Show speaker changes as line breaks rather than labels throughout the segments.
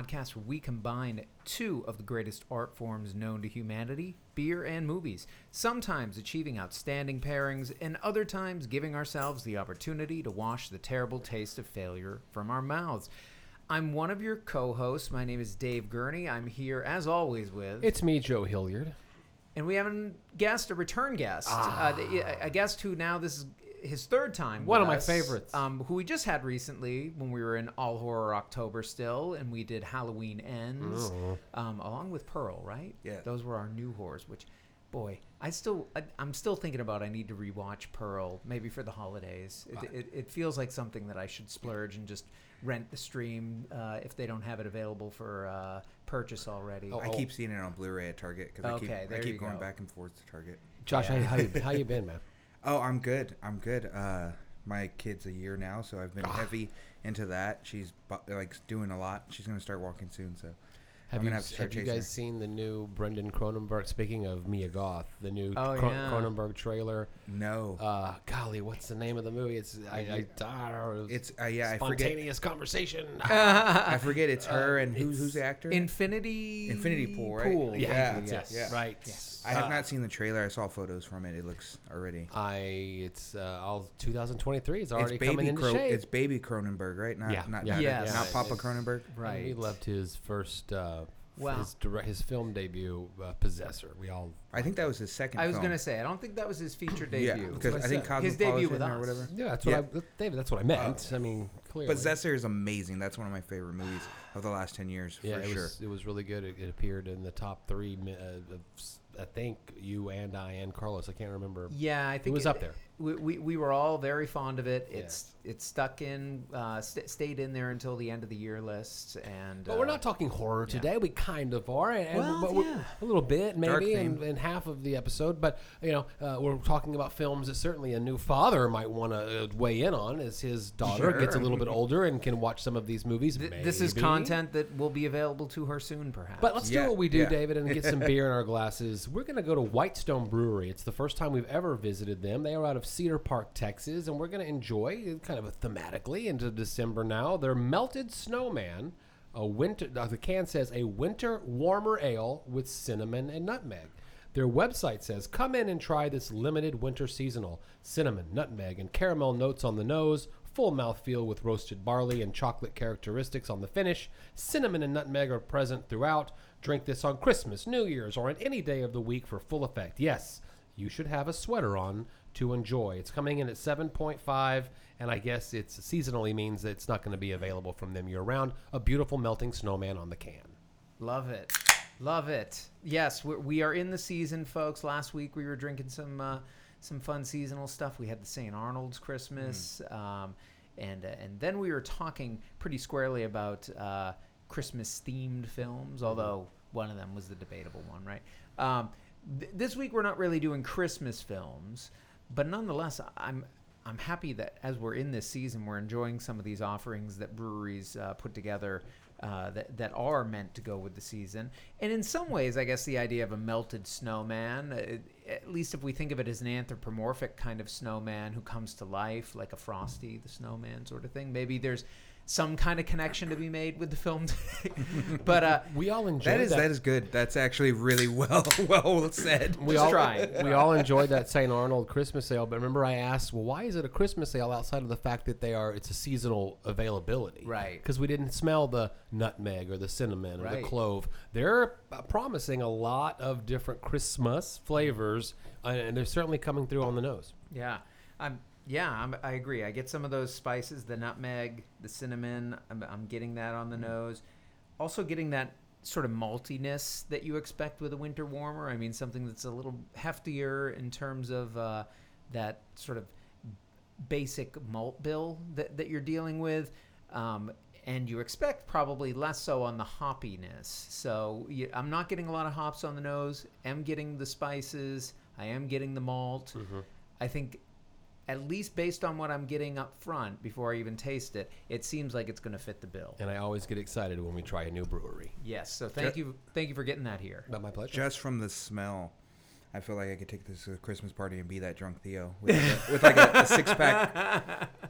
podcast where we combine two of the greatest art forms known to humanity beer and movies, sometimes achieving outstanding pairings, and other times giving ourselves the opportunity to wash the terrible taste of failure from our mouths. I'm one of your co hosts. My name is Dave Gurney. I'm here, as always, with.
It's me, Joe Hilliard.
and we have a guest, a return guest, uh, a guest who now this is his third time.
One
with
of my
us,
favorites.
Um, who we just had recently when we were in All Horror October still, and we did Halloween Ends,
Oh.
um, along with Pearl, right?
Yeah.
Those were our new horrors. Which, boy, I still, I, I'm still thinking about. I need to rewatch Pearl, maybe for the holidays. It, it, it feels like something that I should splurge and just rent the stream uh, if they don't have it available for uh, purchase already.
Oh,
I keep seeing it on Blu-ray at Target because
Okay,
I keep,
there
I keep going
go.
back and forth to Target.
Josh,
Yeah.
how, how, you, how you been, man?
Oh, I'm good. I'm good. Uh, my kid's a year now, so I've been
Ah.
heavy into that. She's bu- like doing a lot. She's gonna start walking soon, so
Have
I'm
you,
have
have you guys
her.
seen the new Brandon Cronenberg? Speaking of Mia Goth, the new
Oh,
Cro-
yeah.
Cronenberg trailer.
no.
Uh, golly, what's the name of the movie? It's I, I, I
it's uh, yeah, I forget.
spontaneous conversation.
I forget it's her and who,
it's
who's the actor?
Infinity
Infinity Pool, right?
Pool.
Yeah,
yeah,
yes, yeah.
right.
I have
Uh,
not seen the trailer. I saw photos from it. It looks already.
I it's uh, all 2023. It's
It's
already coming
baby
into
Cro-
shape.
It's baby Cronenberg, right? Not
Yeah,
not
yeah,
not,
Yes.
not Papa
It's-
Cronenberg.
Right.
We loved his first. Uh,
Wow.
his, direct, his film debut, uh, Possessor. We all
I think that was his second.
I was
film.
gonna say I don't think that was his feator
yeah,
debut.
because I
I
think
said.
His debut with
Cosmopolitan or whatever.
Yeah, that's what
Yeah.
I, David. That's what I meant. I mean, clearly.
Possessor is amazing. That's one of my favorite movies of the last ten years,
Yeah,
for
it
sure.
was. It was really good. It, it appeared in the top three. mi- Uh, of s- I think you and I and Carlos. I can't remember.
Yeah, I think
It was up there.
We, we, we were all very fond of it. It's it's stuck in, uh, st- stayed in there until the end of the year list, and
But we're
uh,
not talking horror today. We kind of are, and,
Well,
but
yeah.
a little bit maybe in,
theme.
in half of the episode. But you know, uh, we're talking about films that certainly a new father might want to uh, weigh in on as his daughter gets a little bit older and can watch some of these movies.
Th- this is content that will be available to her soon, perhaps.
But let's
Yeah,
do what we do,
yeah.
David, and get some beer in our glasses. We're going to go to Whitestone Brewery. It's the first time we've ever visited them. They are out of Cedar Park, Texas, and we're going to enjoy, kind of thematically, into December now, their Melted Snowman. A winter. uh, The can says a winter warmer ale with cinnamon and nutmeg. Their website says, "Come in and try this limited winter seasonal cinnamon, nutmeg, and caramel notes on the nose." Full mouthfeel with roasted barley and chocolate characteristics on the finish. Cinnamon and nutmeg are present throughout. Drink this on Christmas, New Year's, or on any day of the week for full effect. Yes, you should have a sweater on to enjoy. It's coming in at 7.5, and I guess it's seasonally means that it's not going to be available from them year round. A beautiful melting snowman on the can.
Love it. Love it. Yes, we're, we are in the season, folks. Last week we were drinking some uh, some fun seasonal stuff. We had the St. Arnold's Christmas, um, and uh, and then we were talking pretty squarely about uh, Christmas themed films. Although one of them was the debatable one, right? Um, th- this week we're not really doing Christmas films, but nonetheless, I'm I'm happy that as we're in this season, we're enjoying some of these offerings that breweries uh, put together uh, that that are meant to go with the season. And in some ways, I guess the idea of a melted snowman, uh, at least if we think of it as an anthropomorphic kind of snowman who comes to life, like a Frosty the Snowman sort of thing, maybe there's some kind of connection to be made with the film. but uh,
We all enjoyed
That is that is good. That's actually really well well said.
we
Just
all
trying.
we all enjoyed that St. Arnold Christmas sale, but remember I asked, well, why is it a Christmas sale outside of the fact that they are it's a seasonal availability?
Right.
Because we didn't smell the nutmeg or the cinnamon or
Right.
the clove. They're uh, promising a lot of different Christmas flavors, uh, and they're certainly coming through on the nose.
Yeah, I'm. Yeah, I'm, I agree. I get some of those spices, the nutmeg, the cinnamon. I'm, I'm getting that on the nose. Also, getting that sort of maltiness that you expect with a winter warmer. I mean, something that's a little heftier in terms of uh, that sort of basic malt bill that, that you're dealing with. Um, and you expect probably less so on the hoppiness. So you, I'm not getting a lot of hops on the nose. Am getting the spices. I am getting the malt. I think, at least based on what I'm getting up front before I even taste it, it seems like it's going to fit the bill.
And I always get excited when we try a new brewery.
Yes. So thank
Ju-
you, thank you for getting that here.
Not my pleasure.
Just from the smell I feel like I could take this to a Christmas party and be that drunk Theo with like a, with like a, a six pack.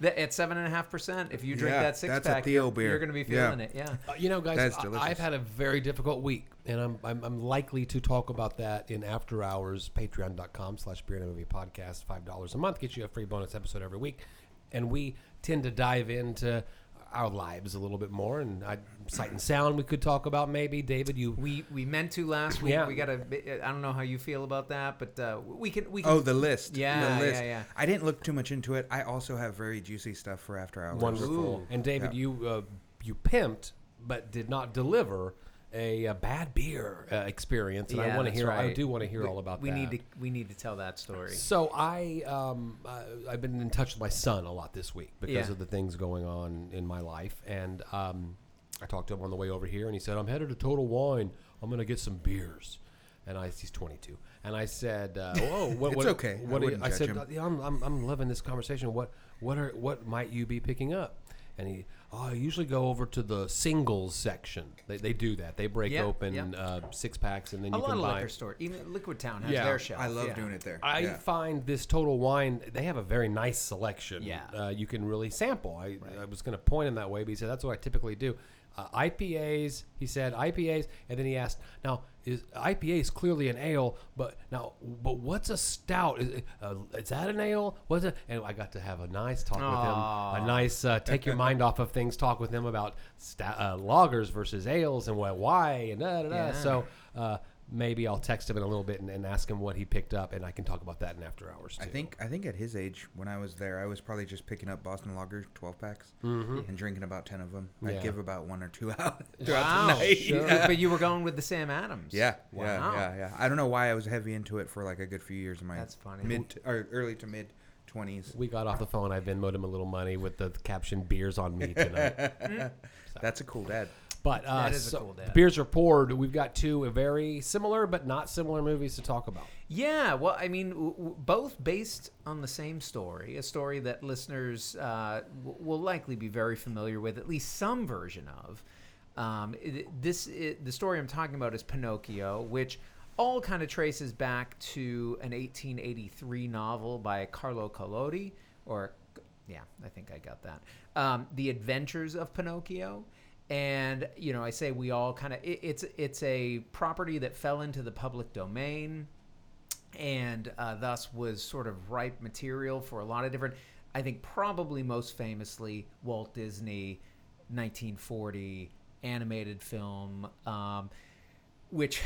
That- At seven and a half percent, if you drink
Yeah,
that six
that's a
pack,
Theo beer.
you're going to be
Yeah.
feeling it. Yeah.
Uh, you know, guys,
That's
I-
delicious.
I've had a very difficult week, and I'm, I'm, I'm likely to talk about that in after hours. Patreon.com slash Beer and a Movie Podcast. $5 a month gets you a free bonus episode every week. And we tend to dive into our lives a little bit more. And I, sight and sound we could talk about maybe. David, you.
We we meant to last week.
Yeah.
We got to. I don't know how you feel about that, but uh, we can. We can.
Oh, the list.
Yeah,
the list.
yeah, yeah.
I didn't look too much into it. I also have very juicy stuff for after hours.
Wonderful.
Ooh.
And David,
Yeah.
you uh, you pimped but did not deliver a, uh bad beer uh, experience, and I
Yeah,
want to
that's
hear. I
right.
do want to hear all about
we
that.
need to. We need to tell that story.
So I um, uh, I've been in touch with my son a lot this week because
Yeah.
of the things going on in my life, and um, I talked to him on the way over here, and he said, "I'm headed to Total Wine. I'm going to get some beers." And I, he's 22, and I said, uh, "Whoa, what,
It's
what,
okay. I
What do you-
wouldn't
I
judge
said,
him.
yeah, I'm, I'm, I'm loving this conversation. What, what are, what might you be picking up?" And he, oh, I usually go over to the singles section. They, they do that. They break
Yeah,
open
yeah.
uh, six packs, and then
a
you
lot
can
of
buy.
liquor store, even Liquid Town has
Yeah.
their shelf.
I love
yeah.
doing it there.
I
yeah.
find this Total Wine, they have a very nice selection.
Yeah.
Uh, you can really sample. I, I was going to point him that way, but he said, that's what I typically do. Uh, IPAs, he said, IPAs. And then he asked, now, is IPA is clearly an ale, but now, but what's a stout? Is, uh, is that an ale? What's it? And I got to have a nice talk with him. A nice uh, take your mind off of things talk with him about sta- uh, lagers versus ales and why and da da da.
Yeah.
So, uh, maybe I'll text him in a little bit and, and ask him what he picked up, and I can talk about that in after hours too.
I think I think at his age, when I was there, I was probably just picking up Boston Lager 12 packs and drinking about 10 of them.
Mm-hmm. Yeah.
I'd give about one or two out
Wow.
the night.
Sure.
Yeah.
But you were going with the Sam Adams.
Yeah,
Wow.
yeah, yeah, yeah. I don't know why I was heavy into it for like a good few years in my
That's funny.
mid to, or early to mid 20s.
We got off the phone. I Venmoed him a little money with the caption "Beers on me tonight."
That's a cool dad.
But uh,
That is a cool dad.
the beers are poured. We've got two very similar but not similar movies to talk about.
Yeah, well, I mean, w- w- both based on the same story, a story that listeners uh, w- will likely be very familiar with, at least some version of. Um, it, this i the story I'm talking about is Pinocchio, which all kind of traces back to an 1883 novel by Carlo Collodi, or yeah, I think I got that. Um, the Adventures of Pinocchio. And you know, I say we all kind of it, it's it's a property that fell into the public domain and uh, thus was sort of ripe material for a lot of different. I think probably most famously Walt Disney, 1940 animated film, um, which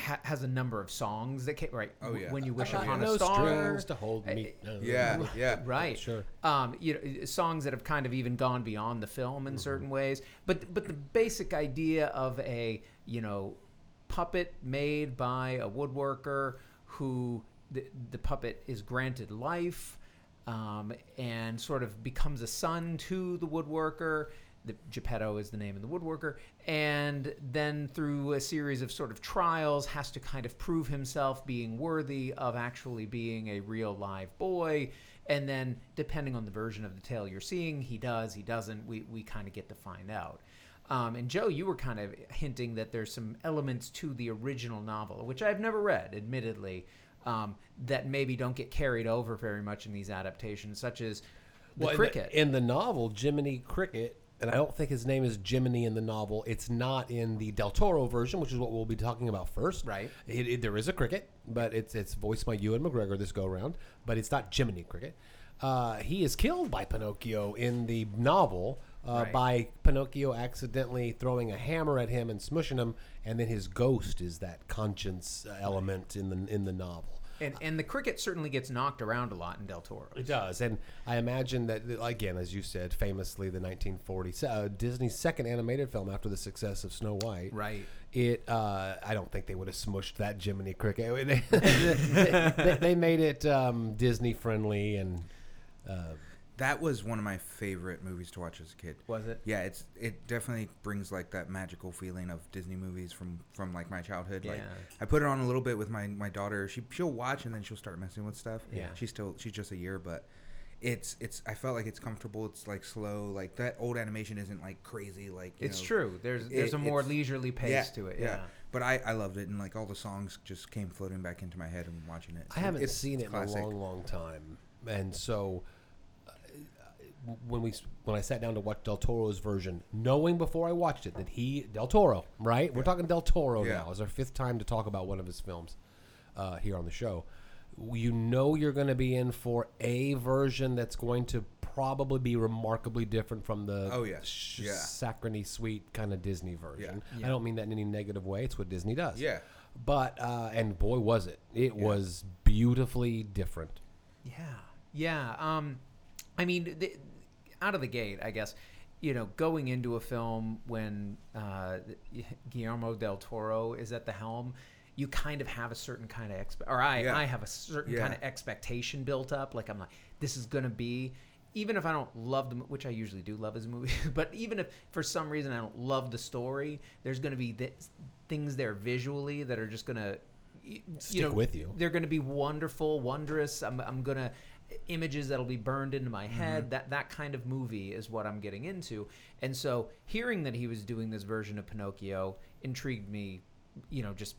ha- has a number of songs that came right.
Oh, yeah.
When you wish
Oh,
upon
yeah.
no
a star,
strings to hold me.
Yeah, yeah.
right
Sure.
um, you know songs that have kind of even gone beyond the film in certain ways but but the basic idea of a you know puppet made by a woodworker who the, the puppet is granted life um, and sort of becomes a son to the woodworker the Geppetto is the name of the woodworker, and then through a series of sort of trials, has to kind of prove himself being worthy of actually being a real live boy. And then, depending on the version of the tale you're seeing, he does, he doesn't. We we kind of get to find out. Um, and Joe, you were kind of hinting that there's some elements to the original novel, which I've never read, admittedly, um, that maybe don't get carried over very much in these adaptations, such as the
Well, in
cricket.
in the novel, Jiminy Cricket, and I don't think his name is Jiminy in the novel. It's not in the Del Toro version, which is what we'll be talking about first.
Right.
It, it- there is a cricket, but it's it's voiced by Ewan McGregor this go round, but it's not Jiminy Cricket. Uh, he is killed by Pinocchio in the novel uh,
Right.
by Pinocchio accidentally throwing a hammer at him and smushing him, and then his ghost is that conscience element in the in the novel.
And and the cricket certainly gets knocked around a lot in Del Toro.
It does, and I imagine that again, as you said, famously the 1940s uh, Disney's second animated film after the success of Snow White.
Right.
It, uh, I don't think they would have smushed that Jiminy Cricket. they, they- they made it um, Disney friendly, and uh,
That was one of my favorite movies to watch as a kid.
Was it?
Yeah, it's it definitely brings like that magical feeling of Disney movies from from like my childhood. Like
Yeah.
I put it on a little bit with my my daughter. She she'll watch and then she'll start messing with stuff.
Yeah.
she's still she's just a year, but it's it's I felt like it's comfortable. It's like slow. Like that old animation isn't like crazy. Like you
It's
know,
true. There's there's
it-
a more leisurely pace to it. Yeah. yeah.
But I, I loved it, and like all the songs just came floating back into my head and watching it.
I haven't seen it
classic.
in a long, long time, and so when we when I sat down to watch Del Toro's version, knowing before I watched it that he Del Toro, right? We're talking Del Toro
Yeah.
now. It's our fifth time to talk about one of his films uh, here on the show. You know you're going to be in for a version that's going to probably be remarkably different from the
Oh, yeah.
sh-
Yeah.
saccharine sweet kind of Disney version.
Yeah.
I don't mean that in any negative way. It's what Disney does.
Yeah.
But uh, and boy was it! It was beautifully different.
Yeah, yeah. Um, I mean, the, out of the gate, I guess. You know, going into a film when uh, Guillermo del Toro is at the helm, you kind of have a certain kind of expe- or I,
Yeah.
I have a certain
Yeah.
kind of expectation built up. Like I'm like, this is gonna be. Even if I don't love the, which I usually do love his movie, but even if for some reason I don't love the story, there's going to be th- things there visually that are just going to
Stick with you.
they're going to be wonderful, wondrous. I'm, I'm going to images that'll be burned into my head. That that kind of movie is what I'm getting into. And so hearing that he was doing this version of Pinocchio intrigued me, you know, just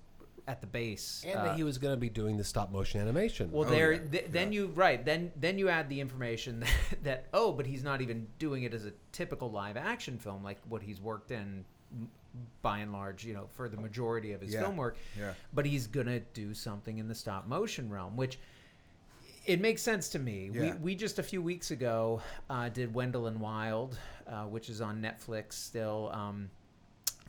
at the base.
And
Uh,
that he was going to be doing the stop motion animation.
well,
Oh,
there.
yeah.
Th- then you right. Then then you add the information that, that oh, but he's not even doing it as a typical live action film like what he's worked in, by and large, you know, for the majority of his
Yeah.
film work.
Yeah.
But he's gonna do something in the stop motion realm, which it makes sense to me. We
Yeah.
we just a few weeks ago uh, did Wendell and Wild, uh, which is on Netflix still. Um,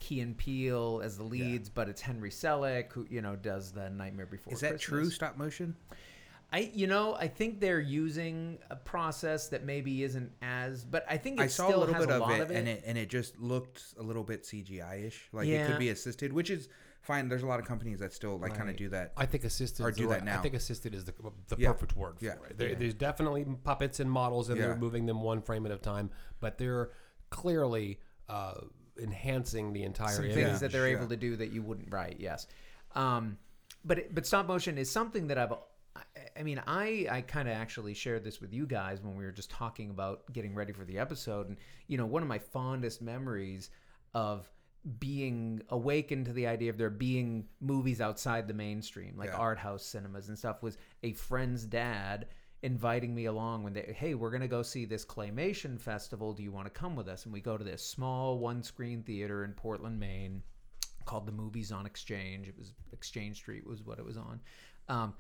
Key and Peele as the leads, but it's Henry Selick who you know does the Nightmare Before.
Is that true? Stop motion?
I you know I think they're using a process that maybe isn't as, but I think it
I saw
still
a little bit
a
of it,
of it.
and it and it just looked a little bit CGI ish. Like it could be assisted, which is fine. There's a lot of companies that still like kind of do that.
I think assisted.
Or do that
right-
now.
I think assisted is the, the
Yeah.
perfect word for
Yeah.
it. There,
Yeah.
There's definitely puppets and models, and they're moving them one frame at a time, but they're clearly uh, enhancing the entire
some
image.
things that they're able to do that you wouldn't write yes um but it- but stop motion is something that i've I- I mean, I, I kind of actually shared this with you guys when we were just talking about getting ready for the episode. And, you know, one of my fondest memories of being awakened to the idea of there being movies outside the mainstream, like
Yeah.
art house cinemas and stuff, was a friend's dad inviting me along when they, hey, we're going to go see this claymation festival. Do you want to come with us? And we go to this small one screen theater in Portland, Maine called the Movies on Exchange. It was Exchange Street was what it was on. Um,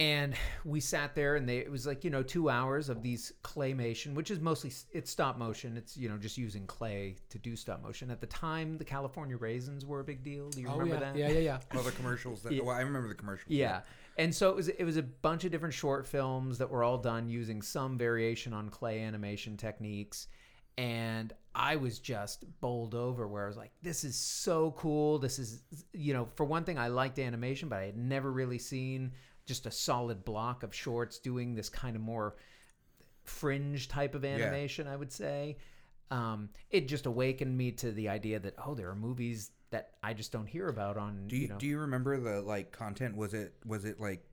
and we sat there and they it was like you know two hours of these claymation which is mostly it's stop motion it's you know just using clay to do stop motion at the time the california raisins were a big deal do you
Oh
remember
yeah,
that
yeah, yeah, yeah.
All the commercials. That,
Yeah.
Well, I remember the commercials.
yeah. And so it was it was a bunch of different short films that were all done using some variation on clay animation techniques. And I was just bowled over where I was like, this is so cool. This is you know, for one thing I liked animation, but I had never really seen just a solid block of shorts doing this kind of more fringe type of animation, I would say. Um, it just awakened me to the idea that oh, there are movies that I just don't hear about on.
Do you,
know,
do you remember the like content? Was it was it like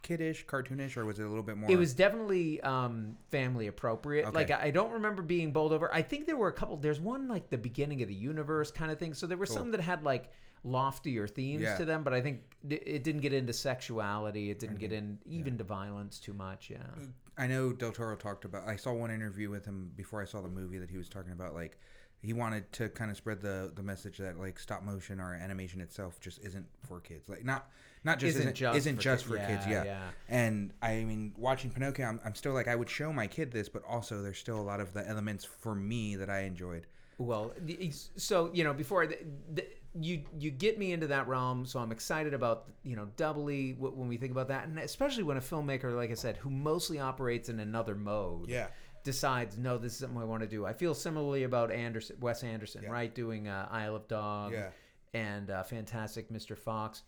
kiddish, cartoonish, or was it a little bit more?
It was definitely um, family appropriate.
Okay.
Like I I don't remember being bowled over. I think there were a couple. There's one like the beginning of the universe kind of thing. So there were some that had like loftier themes
Yeah.
to them, but I think it didn't get into sexuality. It didn't get in even to violence too much. Yeah.
Uh, I know Del Toro talked about. I saw one interview with him before I saw the movie that he was talking about like he wanted to kind of spread the the message that like stop motion or animation itself just isn't for kids. Like not not just
Isn't
isn't,
just
isn't
for
just
kid-
for kids.
yeah,
Yeah.
yeah.
And I mean, watching Pinocchio, I'm, I'm still like I would show my kid this, but also there's still a lot of the elements for me that I enjoyed.
Well, so you know, before the, the, you you get me into that realm, so I'm excited about you know doubly when we think about that, and especially when a filmmaker, like I said, who mostly operates in another mode,
Yeah.
decides no, this is something I want to do. I feel similarly about Anderson, Wes Anderson,
Yeah.
right, doing uh, Isle of Dogs
Yeah.
and uh, Fantastic Mr. Fox.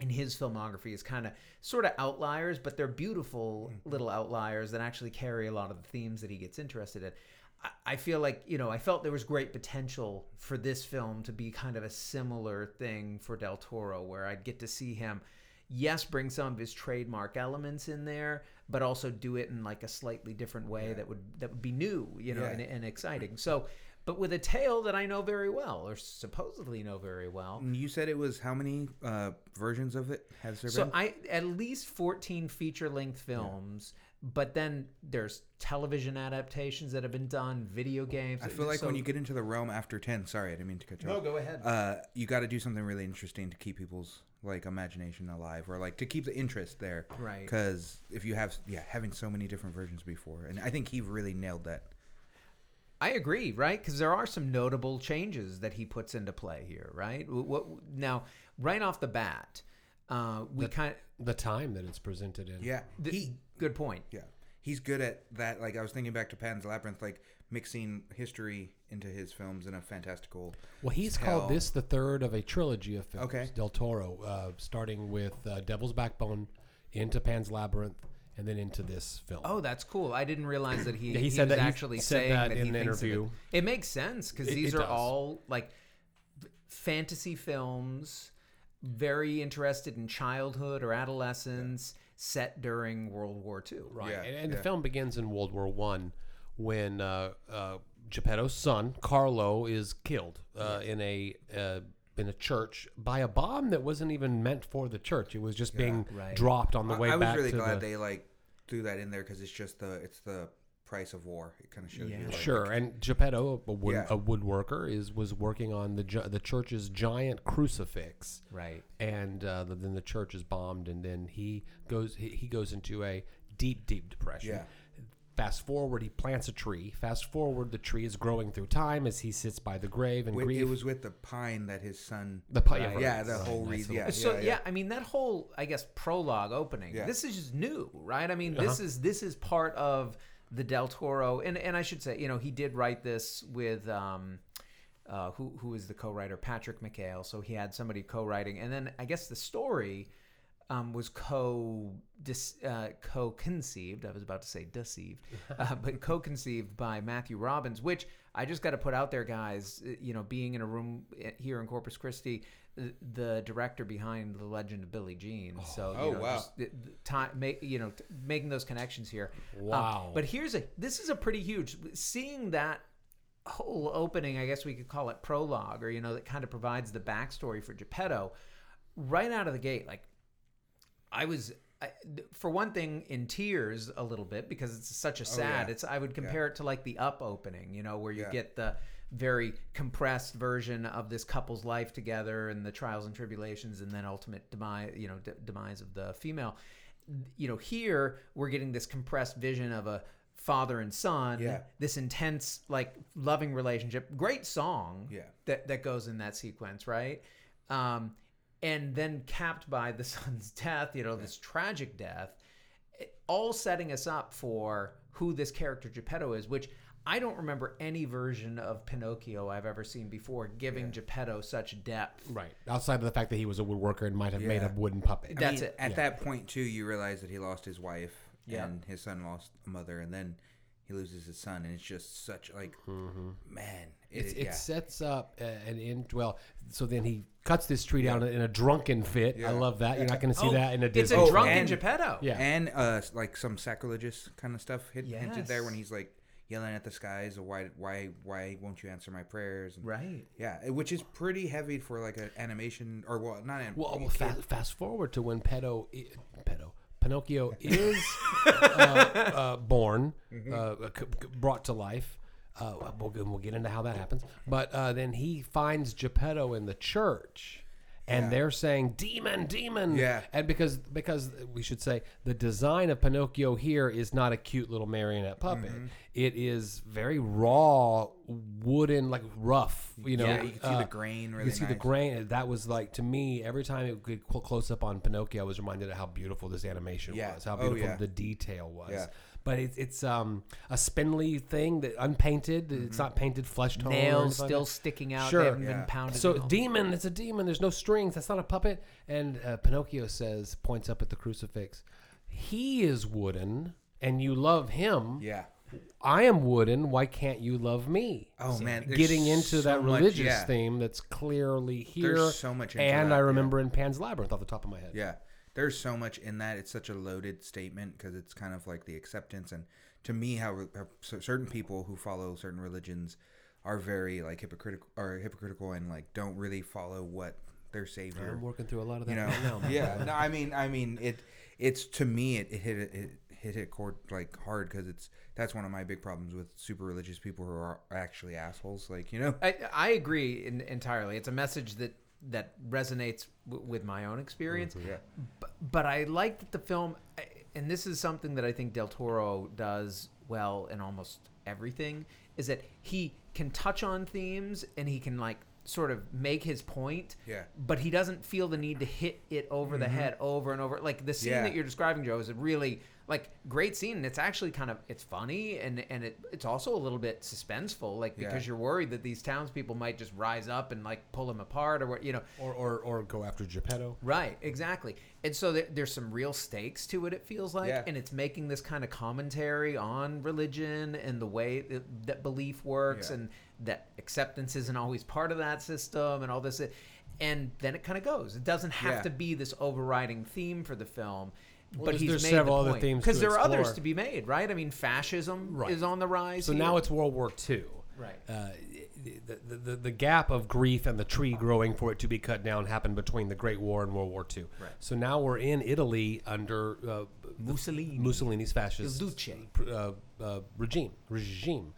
And his filmography is kind of sort of outliers, but they're beautiful
Mm-hmm.
little outliers that actually carry a lot of the themes that he gets interested in. I- feel like you know I felt there was great potential for this film to be kind of a similar thing for Del Toro, where I'd get to see him, yes, bring some of his trademark elements in there, but also do it in like a slightly different way that would that would be new, you know,
Yeah.
and, and exciting. So, but with a tale that I know very well, or supposedly know very well.
You said it was how many uh, versions of it has there
So
been?
So I at least fourteen feature length films, but then there's television adaptations that have been done, video games.
I feel like when you get into the realm after ten, sorry, I didn't mean to cut you
no,
off.
go ahead.
Uh, you got to do something really interesting to keep people's like imagination alive, or like to keep the interest there.
Right.
Because if you have, yeah, having so many different versions before, and I think he really nailed that.
I agree, right? Because there are some notable changes that he puts into play here, right? Wh- What now? Right off the bat, uh, we kind
The time that it's presented in.
Yeah,
of
he
good point.
Yeah, he's good at that. Like I was thinking back to Pan's Labyrinth, like mixing history into his films in a fantastical.
Well, he's
Hell.
called this the third of a trilogy of films.
Okay.
Del Toro, uh, starting with uh, Devil's Backbone, into Pan's Labyrinth, and then into this film.
Oh, that's cool. I didn't realize that he,
Yeah, he
he,
said
was
that- he
actually
said
saying
that
that,
in
he
an
thinks of it.
interview.
It makes sense because these
it
are
does.
all like fantasy films, very interested in childhood or adolescence, set during World War II.
Right,
Yeah,
and, and
yeah.
the film begins in World War One, when uh, uh, Geppetto's son Carlo is killed uh, in a uh, in a church by a bomb that wasn't even meant for the church. It was just being
Right.
dropped on the
I-
way
I was
back
really
to
glad
the.
they like threw that in there because it's just the it's the price of war. It kind of shows
Yeah.
you. Like,
Sure, and Geppetto, a, wood,
Yeah.
a woodworker, is was working on the the church's giant crucifix,
Right.
and uh, the, then the church is bombed, and then he goes he, he goes into a deep deep depression.
Yeah.
Fast forward, he plants a tree. Fast forward, the tree is growing through time as he sits by the grave and
With-
grief.
it was with the pine that his son.
the pine,
Right.
Yeah, the whole
nice
reason.
little-
Yeah,
So
yeah,
yeah,
yeah.
I mean that whole I guess prologue opening.
Yeah.
This is just new, right? I mean
Uh-huh.
this is this is part of the Del Toro, and and I should say, you know, he did write this with um, uh, who who is the co-writer Patrick McHale. So he had somebody co-writing, and then I guess the story. Um, was co uh, co-conceived. I was about to say deceived, uh, but co-conceived by Matthew Robbins. Which I just got to put out there, guys. uh, You know, being in a room uh, here in Corpus Christi, the- the director behind the Legend of Billie Jean. So you
Oh,
know,
wow.
just the, the time, make, you know, t- making those connections here. Um,
Wow.
but here's a this is a pretty huge seeing that whole opening. I guess we could call it prologue, or you know, that kind of provides the backstory for Geppetto right out of the gate. Like I was. I, for one thing, in tears a little bit because it's such a sad.
yeah.
It's I would compare it to like the Up opening, you know, where you
Yeah.
get the very compressed version of this couple's life together and the trials and tribulations, and then ultimate demise, you know, d- demise of the female. You know, here we're getting this compressed vision of a father and son.
Yeah.
This intense, like, loving relationship. Great song.
Yeah.
That that goes in that sequence, right? Um, and then capped by the son's death. You know, this tragic death all setting us up for who this character Geppetto is, which I don't remember any version of Pinocchio I've ever seen before giving Geppetto such depth.
right outside of the fact that he was a woodworker and might have made a wooden puppet.
I
That's
mean,
it.
At
Yeah.
that point, too, you realize that he lost his wife
Yeah.
and his son lost a mother, and then he loses his son, and it's just such like, man, it,
It's, it sets up uh, an end. Well, so then he cuts this tree down in a drunken fit. I love that. You're not going to see
Oh,
that in a
It's
Disney.
a
Oh,
drunken
and-
Geppetto.
Yeah.
and uh, like some sacrilegious kind of stuff hit, hinted there
Yes.
when he's like yelling at the skies, of why, why, why won't you answer my prayers? And,
Right.
Yeah, it- which is pretty heavy for like an animation or well, not an.
Well, well fast, fast forward to when Pedo, i- Pedo, Pinocchio is uh, uh, born,
Mm-hmm.
uh, c- c- brought to life. Uh, we'll, get- we'll get into how that happens. But uh, then he finds Geppetto in the church. And
Yeah.
they're saying demon, demon.
Yeah.
And because because we should say the design of Pinocchio here is not a cute little marionette puppet.
Mm-hmm.
It is very raw, wooden, like rough. You know,
yeah, you can see
uh,
the grain really
you can see the grain. That was like to me every time it could cl- close up on Pinocchio, I was reminded of how beautiful this animation
Yeah.
was, how
Oh,
beautiful
yeah.
the detail was.
Yeah.
But it's it's um a spindly thing that unpainted.
Mm-hmm.
It's not painted flesh tone.
Nails
anything like
still sticking out.
Sure.
They haven't
Yeah.
been pounded.
So demon, it's a demon. There's no strings. That's not a puppet. And uh, Pinocchio says, points up at the crucifix. He is wooden, and you love him.
Yeah.
I am wooden. Why can't you love me?
Oh man, there's
getting into
so
that
much-
religious
yeah.
theme that's clearly here.
There's so much into
and
that,
I
yeah.
remember in Pan's Labyrinth off the top of my head.
Yeah, there's so much in that. It's such a loaded statement because it's kind of like the acceptance and to me how, how certain people who follow certain religions are very like hypocritical or hypocritical and like don't really follow what their savior
I'm working through a lot of that
you know
right now.
yeah no i mean i mean it it's to me it, it hit it, it hit it chord like hard because it's that's one of my big problems with super religious people who are actually assholes like you know
I, I agree in, entirely. It's a message that that resonates w- with my own experience.
Mm-hmm, yeah
But, but I like that the film, and this is something that I think Del Toro does well in almost everything, is that he can touch on themes and he can like sort of make his point.
Yeah.
But he doesn't feel the need to hit it over the mm-hmm. head over and over. Like the scene
Yeah.
that you're describing, Joe, is a really like great scene. And it's actually kind of it's funny and and it, it's also a little bit suspenseful, like because
Yeah.
you're worried that these townspeople might just rise up and like pull him apart or what you know.
Or, or or go after Geppetto.
Right, exactly. And so there, there's some real stakes to it, it feels like.
Yeah.
And it's making this kind of commentary on religion and the way that, that belief works
Yeah.
and that acceptance isn't always part of that system and all this. And then it kind of goes. It doesn't have to be this overriding theme for the film.
Well,
but
there's-
he's
there's
made
several
the
other themes
because
to
there are others to be made, right? I mean, fascism
Right.
is on the rise.
So
here.
now it's World War II.
Right.
Uh, the, the, the, the gap of grief and the tree growing for it to be cut down happened between the Great War and World War II.
Right.
So now we're in Italy under uh,
Mussolini.
Mussolini's fascist
Duce.
uh, uh, regime. Regime,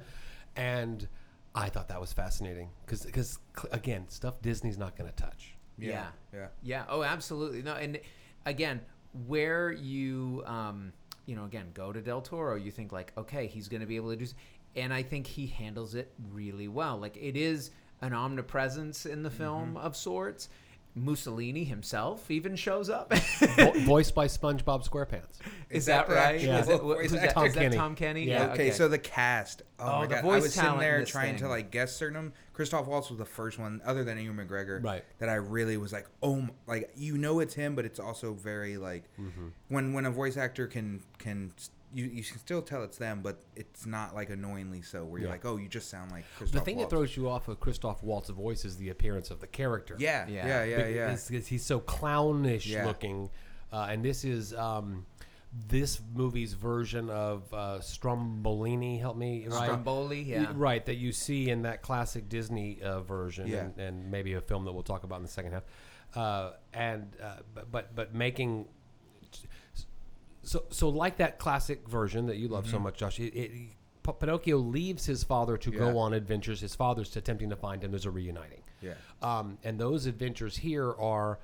and I thought that was fascinating because again, stuff Disney's not going to touch.
Yeah.
yeah
Yeah. Oh, absolutely. No, and again, where you, um, you know, again, go to Del Toro, you think like, okay, he's going to be able to do, and I think he handles it really well. Like it is an omnipresence in the film of sorts. Mussolini himself even shows up.
Vo- voiced by SpongeBob SquarePants.
is
that
that right?
actual
Is it,
voice
who's that.
Tom
is that
Kenny.
Tom Kenny?
Yeah.
okay, so the cast. Oh,
Oh,
my
the
god!
voice
I was sitting
talent in
there
this
trying to like guess certain them. Christoph Waltz was the first one, other than Ewan McGregor,
Right.
That I really was like, oh, m- like you know it's him, but it's also very like
Mm-hmm.
when when a voice actor can can s- you you can still tell it's them, but it's not like annoyingly so. Where you're
Yeah.
like, oh, you just sound like
The thing
Waltz.
that throws you off of Christoph Waltz's voice is the appearance of the character.
yeah,
Yeah.
yeah, yeah, yeah,
Because- because he's so clownish
Yeah.
looking, uh, and this is um, this movie's version of uh, Strombolini. Help me, right?
Stromboli, yeah.
Right, that you see in that classic Disney uh, version,
Yeah.
and, and maybe a film that we'll talk about in the second half. Uh, and uh, but, but but making so so like that classic version that you love so much, Josh. It, it, P- Pinocchio leaves his father to
Yeah.
go on adventures. His father's attempting to find him. There's a reuniting.
Yeah.
Um, and those adventures here are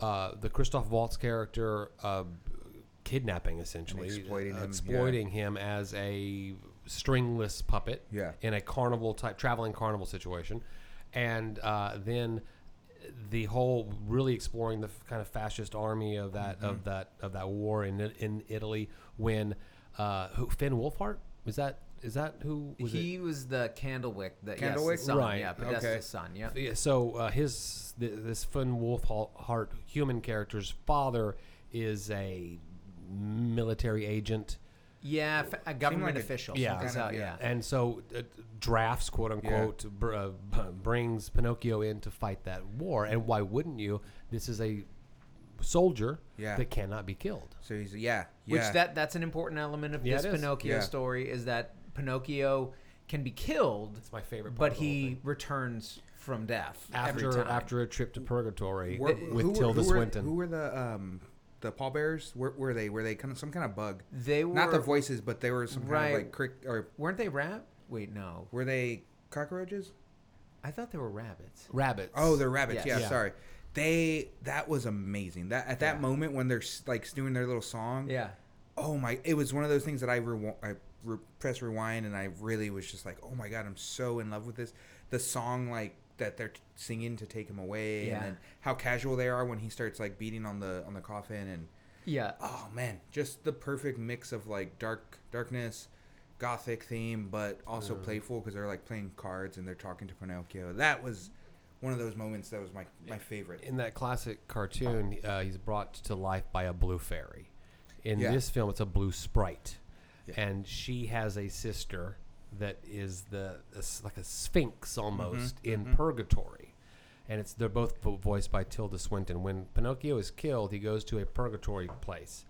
uh, the Christoph Waltz character uh, kidnapping, essentially,
exploiting
uh,
him,
exploiting him as a stringless puppet
Yeah.
in a carnival type traveling carnival situation, and uh, then the whole really exploring the f- kind of fascist army of that
Mm-hmm.
of that of that war in in Italy when uh, who, Finn Wolfhard is that is that who was it?
he was the Candlewick, the,
Candlewick?
Yes, son,
Right.
Yeah, Podesta's
Okay.
son. Yeah.
Yeah, so uh, his th- this Finn Wolfhard human character's father is a military agent.
Yeah, f- a government
like a-
official.
Yeah.
Kind of,
yeah.
yeah.
and so uh, drafts quote unquote br- uh, brings Pinocchio in to fight that war and why wouldn't you this is a soldier
Yeah.
that cannot be killed
So he's yeah,
Which that that's an important element of
Yeah,
this. Pinocchio
Yeah.
story is that Pinocchio can be killed,
it's my favorite part
but
of the whole
he returns from death
after after a trip to purgatory
Were-
with
who
Tilda
who were,
Swinton
Who were the um the pallbearers? Were, were they? Were they kind of some kind of bug?
they were
Not the voices, but they were some kind of like crick or
weren't they rat? Wait, no.
were they cockroaches?
I thought they were rabbits.
rabbits
Oh, they're rabbits.
Yes.
Yeah,
Yeah.
sorry. They that was amazing. That at that
Yeah.
moment when they're like doing their little song.
Yeah.
Oh my! It was one of those things that I rewi- I re- press rewind and I really was just like, oh my god, I'm so in love with this. The song like that they're singing to take him away,
Yeah.
and then how casual they are when he starts like beating on the on the coffin and
Yeah.
oh man, just the perfect mix of like dark darkness, gothic theme, but also playful because they're like playing cards and they're talking to Pinocchio. That was one of those moments that was my my favorite.
in that classic cartoon, uh, he's brought to life by a blue fairy. In
Yeah.
this film, it's a blue sprite,
Yeah.
and she has a sister that is the like a sphinx almost
Mm-hmm.
in purgatory, and it's they're both voiced by Tilda Swinton. When Pinocchio is killed, he goes to a purgatory place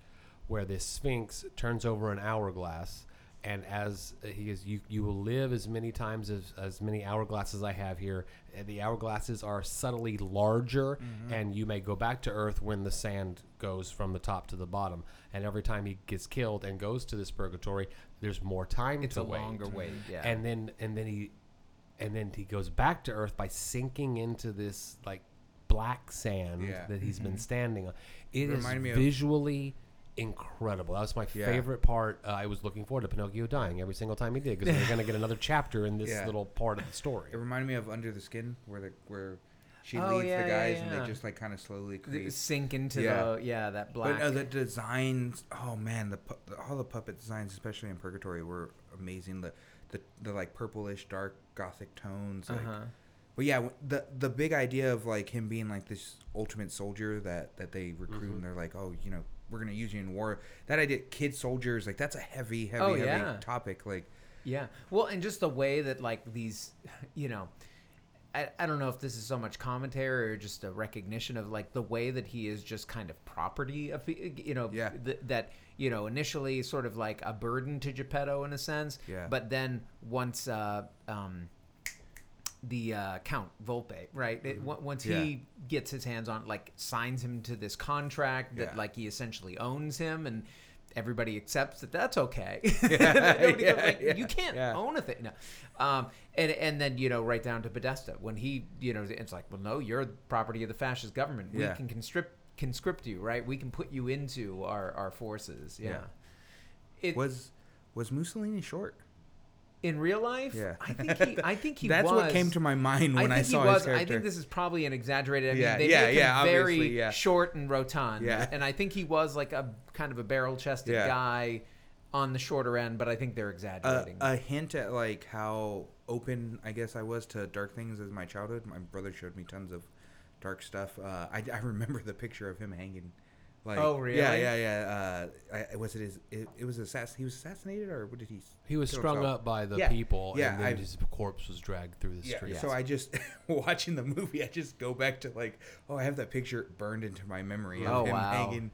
where the Sphinx turns over an hourglass. And as uh, he is, you, you will live as many times as, as many hourglasses I have here. And the hourglasses are subtly larger, and you may go back to Earth when the sand goes from the top to the bottom. And every time he gets killed and goes to this purgatory, there's more time
It's
to
a
wait.
longer wait. Yeah.
And then and then he and then he goes back to Earth by sinking into this like black sand
Yeah.
that he's been standing on. It is
Reminded me of-
visually incredible. That was my
Yeah.
favorite part. Uh, I was looking forward to Pinocchio dying every single time he did because we're going to get another chapter in this
Yeah.
little part of the story.
It reminded me of Under the Skin, where the where she
Oh,
leads
yeah,
the
yeah,
guys and they just like kind of slowly create.
sink into
Yeah.
the yeah that black.
But uh, the designs, oh man, the, the all the puppet designs, especially in Purgatory, were amazing. The the, the like purplish, dark, gothic tones. Like,
uh-huh.
But yeah, the the big idea of like him being like this ultimate soldier that that they recruit
Mm-hmm.
and they're like, oh, you know, we're gonna use you in war. That idea, kid soldiers, like that's a heavy, heavy,
Oh,
heavy
yeah.
topic. Like,
Yeah. Well, and just the way that like these, you know, I, I don't know if this is so much commentary or just a recognition of like the way that he is just kind of property of you know
Yeah.
th- that you know initially sort of like a burden to Geppetto in a sense
Yeah.
but then once uh um the uh, Count Volpe, right? It, on- once
Yeah.
he gets his hands on, like, signs him to this contract that,
Yeah.
like, he essentially owns him, and everybody accepts that that's okay.
Yeah, yeah,
like,
yeah,
you can't own a thing. No. Um, and and then you know right down to Podesta when he you know it's like well no you're property of the fascist government we can conscript conscript you right we can put you into our our forces yeah.
Yeah.
It,
was was Mussolini short?
In real life,
Yeah.
I think he. I think he.
That's
was,
what came to my mind when
I
I, saw
he was.
his character.
I think this is probably an exaggerated. I mean,
Yeah,
they
yeah,
make
yeah,
him very
yeah.
short and rotund.
Yeah.
and I think he was like a kind of a barrel-chested
Yeah.
guy on the shorter end. But I think they're exaggerating.
a hint at like how open I guess I was to dark things as my childhood. My brother showed me tons of dark stuff. Uh, I, I remember the picture of him hanging. Like,
Oh, really?
Yeah, yeah, yeah. Uh, I, was it his? It, it was assass- He was assassinated, or what did he?
He was strung
himself?
up by the
Yeah,
people,
yeah,
and then
I've-
his corpse was dragged through the
Yeah.
streets.
So I just watching the movie, I just go back to like, oh, I have that picture burned into my memory of
Oh,
him
wow.
hanging.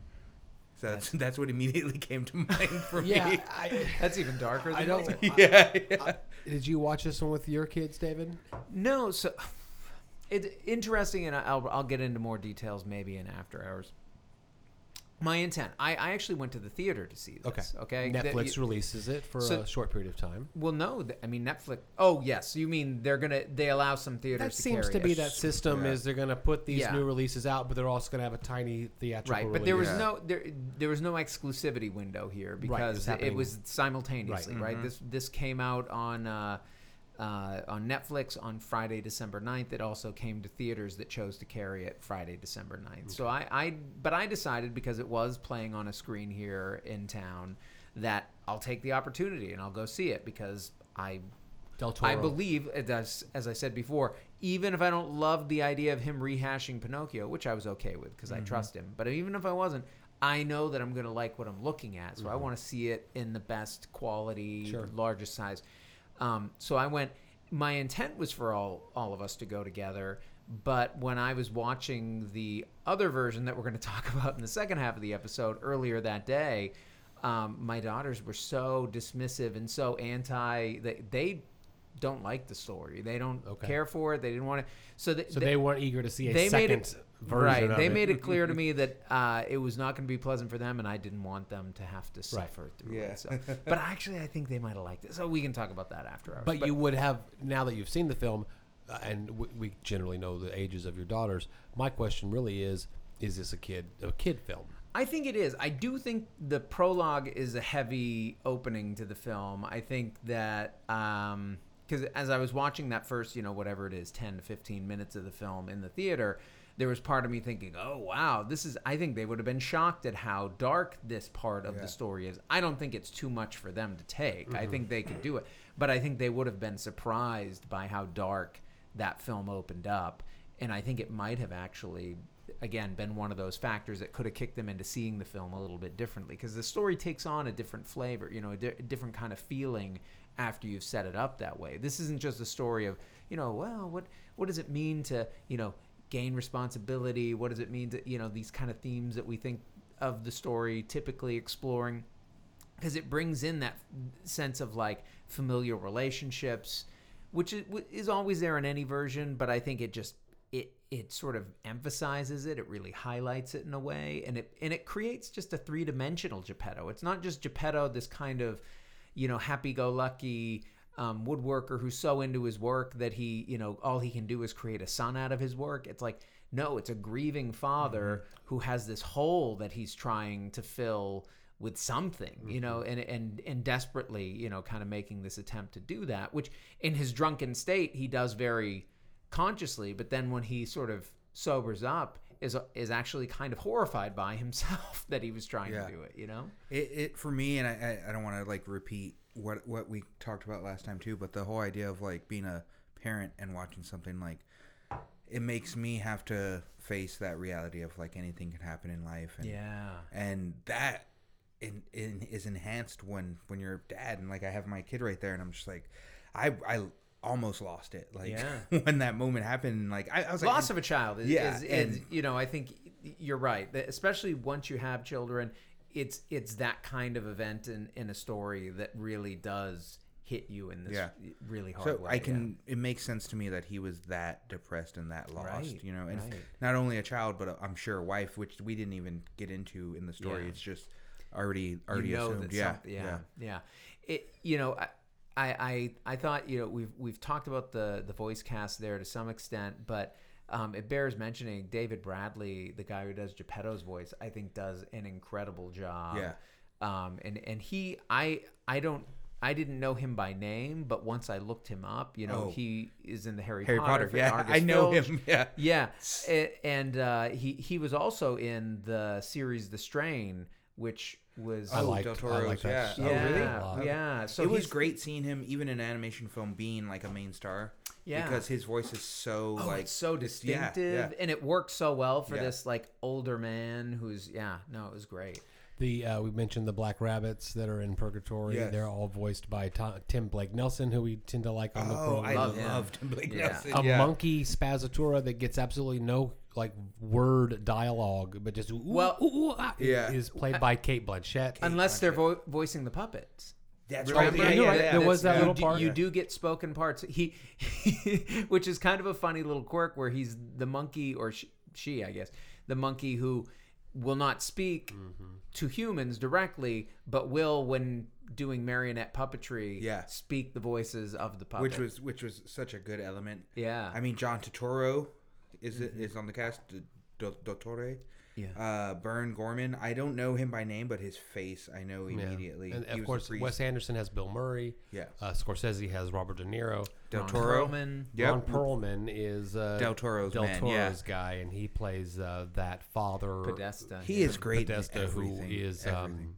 So that's that's what immediately came to mind for
yeah,
me.
I,
That's even darker. Than
I don't.
Walter.
yeah, yeah.
Did you watch this one with your kids, David?
No, so it's interesting, and I'll I'll get into more details maybe in after hours. My intent. I, I actually went to the theater to see this. Okay. That
Netflix releases it for
So-
a short period of time.
well, no. th- I mean, Netflix. Oh, yes. You mean they're gonna they allow some theaters
That
to
seems to be that system
Yeah.
is they're going to put these
Yeah.
new releases out, but they're also going to have a tiny theatrical
right but there was.
Yeah.
no there there was no exclusivity window here because it, was simultaneously right,
Mhm.
this this came out on uh, uh, on Netflix on Friday December 9th it also came to theaters that chose to carry it Friday December 9th so I, I but I decided because it was playing on a screen here in town that I'll take the opportunity and I'll go see it because I
Del Toro.
I believe, as, as I said before, even if I don't love the idea of him rehashing Pinocchio, which I was okay with because I trust him, but even if I wasn't, I know that I'm going to like what I'm looking at. So I want to see it in the best quality,
Sure.
largest size. Um, so I went. My intent was for all all of us to go together, but when I was watching the other version that we're going to talk about in the second half of the episode earlier that day, um, my daughters were so dismissive and so anti. They, they don't like the story. They don't
Okay.
care for it. They didn't want to. So, th-
So
they,
they weren't eager to see a
they made
second
right. They
it.
made it clear to me that uh, it was not going to be pleasant for them, and I didn't want them to have to suffer through
Yeah.
it. So, but actually, I think they might have liked it. So we can talk about that after hours.
But, you would have now that you've seen the film, uh, and w- we generally know the ages of your daughters. My question really is: Is this a kid a kid film?
I think it is. I do think the prologue is a heavy opening to the film. I think that because as I was watching that first, you know, whatever it is, ten to fifteen minutes of the film in the theater, there was part of me thinking, "Oh wow, this is." I think they would have been shocked at how dark this part of
Yeah.
the story is. I don't think it's too much for them to take. I mm-hmm. think they could do it, but I think they would have been surprised by how dark that film opened up, and I think it might have actually again been one of those factors that could have kicked them into seeing the film a little bit differently because the story takes on a different flavor you know a, di- a different kind of feeling after you've set it up that way this isn't just a story of you know well what what does it mean to you know gain responsibility? What does it mean to you know these kind of themes that we think of the story typically exploring? Because it brings in that sense of like familiar relationships, which is, always there in any version, but I think it just it it sort of emphasizes it. It really highlights it in a way, and it and it creates just a three dimensional Geppetto. It's not just Geppetto, this kind of you know happy go lucky um, woodworker who's so into his work that he you know all he can do is create a son out of his work. It's like no, it's a grieving father who has this hole that he's trying to fill with something, you know, and and and desperately, you know, kind of making this attempt to do that, which in his drunken state he does very consciously, but then when he sort of sobers up, is is actually kind of horrified by himself that he was trying
Yeah.
to do it, you know?
It, it for me, and I, I don't want to like repeat what what we talked about last time too, but the whole idea of like being a parent and watching something like it makes me have to face that reality of like anything can happen in life, and
Yeah.
and that in, in, is enhanced when when you're dad, and like I have my kid right there, and I'm just like, I I almost lost it, like
Yeah.
when that moment happened, like I, I was like,
loss of a child is,
Yeah,
is, is
and-
you know i think you're right that especially once you have children it's it's that kind of event in in a story that really does hit you in this
Yeah.
really hard
So
way
I can. It makes sense to me that he was that depressed and that lost.
Right,
You know, and
right.
not only a child, but a, I'm sure a wife, which we didn't even get into in the story.
Yeah.
It's just already already
you know
assumed. Yeah,
yeah yeah it you know I, I i i thought you know we've we've talked about the the voice cast there to some extent but um, it bears mentioning David Bradley, the guy who does Geppetto's voice, I think does an incredible job.
Yeah.
Um, and and he, I, I don't, I didn't know him by name, but once I looked him up, you know,
Oh.
he is in the Harry,
Harry
Potter.
Potter. Yeah,
Argus
I know
Filch.
him. Yeah.
Yeah, and uh, he he was also in the series The Strain, which was
I
Oh,
liked,
Del
I
Toro's,
liked that
yeah. Oh, really?
a
yeah. So
it was great seeing him even in animation film being like a main star.
Yeah.
Because his voice is so
Oh,
like
it's so
it's- yeah,
distinctive,
yeah.
and it works so well for
Yeah.
this like older man who's yeah. No, it was great.
The uh, we mentioned the Black Rabbits that are in Purgatory.
Yes.
They're all voiced by To- Tim Blake Nelson, who we tend to like on the
Oh, I
program.
Love him.
loved Blake
Yeah.
Nelson.
a
yeah.
monkey Spazzatura that gets absolutely no like word dialogue, but just ooh,
Well-
ooh, ooh, ah,
Yeah.
is played by Cate Blanchett.
Unless they're vo- voicing the puppets.
That's right.
Yeah,
Yeah,
right. There was that
you
little
do,
part.
You do get spoken parts. He, which is kind of a funny little quirk, where he's the monkey, or she, she I guess, the monkey who will not speak
Mm-hmm.
to humans directly, but will, when doing marionette puppetry,
Yeah.
speak the voices of the puppet.
which was which was such a good element.
yeah,
I mean, John Turturro is it is on the cast. Dottore.
Yeah.
Uh, Burn Gorman. I don't know him by name, but his face I know
Yeah.
immediately.
And
He
of course. Wes Anderson has Bill Murray.
Yeah.
Uh, Scorsese has Robert De Niro.
Del
Ron
Toro.
Perlman.
Yep.
Ron Perlman is uh,
Del Toro's
Del
man, yeah.
guy, and he plays uh, that father.
Podesta.
He
yeah.
is great. in
Podesta, who
everything,
is
everything.
um,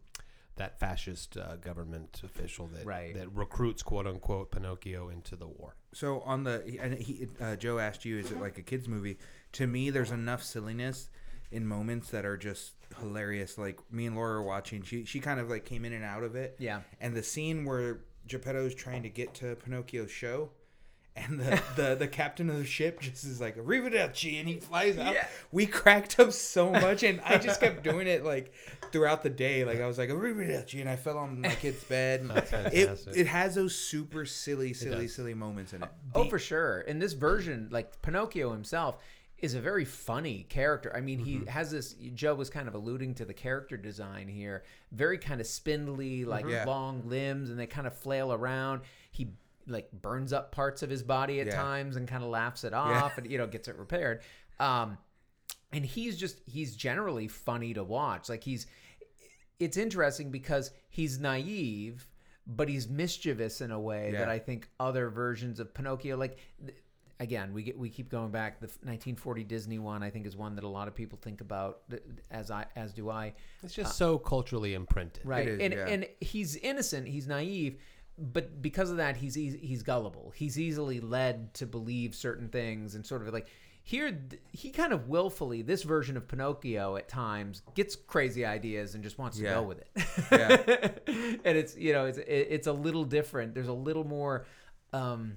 that fascist uh, government official that
Right.
that recruits quote unquote Pinocchio into the war.
So on the and he uh, Joe asked you, is it like a kids movie? To me, there's enough silliness in moments that are just hilarious. Like me and Laura were watching, she she kind of like came in and out of it.
Yeah.
And the scene where Geppetto's trying to get to Pinocchio's show. And the, the, the captain of the ship just is like Arrivederci and he flies out.
Yeah.
We cracked up so much and I just kept doing it like throughout the day. Like I was like Arrivederci and I fell on my kid's bed. And
That's
it it has those super silly, silly, silly moments in it.
Oh, for sure. In this version, like Pinocchio himself is a very funny character. I mean,
Mm-hmm.
he has this. Joe was kind of alluding to the character design here. Very kind of spindly, like
Mm-hmm. Yeah.
long limbs, and they kind of flail around. He like burns up parts of his body at
Yeah.
times and kind of laughs it off, and you know gets it repaired. Um, and he's just he's generally funny to watch. Like he's it's interesting because he's naive, but he's mischievous in a way that I think other versions of Pinocchio, like th- again, we get we keep going back. The 1940 Disney one, I think, is one that a lot of people think about, as I as do I.
It's just so culturally imprinted.
Right,
is,
and
yeah.
and he's innocent, he's naive, but because of that, he's eas he's gullible. He's easily led to believe certain things, and sort of like here, he kind of willfully, this version of Pinocchio at times gets crazy ideas and just wants to
Yeah.
go with it.
Yeah.
and it's you know it's it's a little different. There's a little more. Um, th-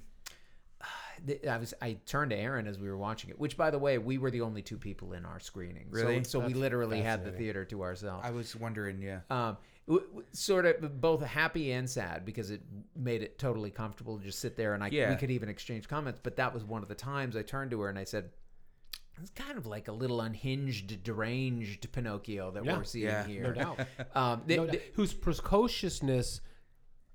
I was I turned to Aaron as we were watching it, which by the way, we were the only two people in our screening.
Really?
So, so we literally had the theater to ourselves.
I was wondering, yeah.
um, w- w- sort of both happy and sad because it made it totally comfortable to just sit there and I
Yeah.
we could even exchange comments. But that was one of the times I turned to her and I said, "It's kind of like a little unhinged, deranged Pinocchio that
Yeah.
we're seeing
Yeah.
here."
No doubt.
Um, th-
No doubt.
th-
whose precociousness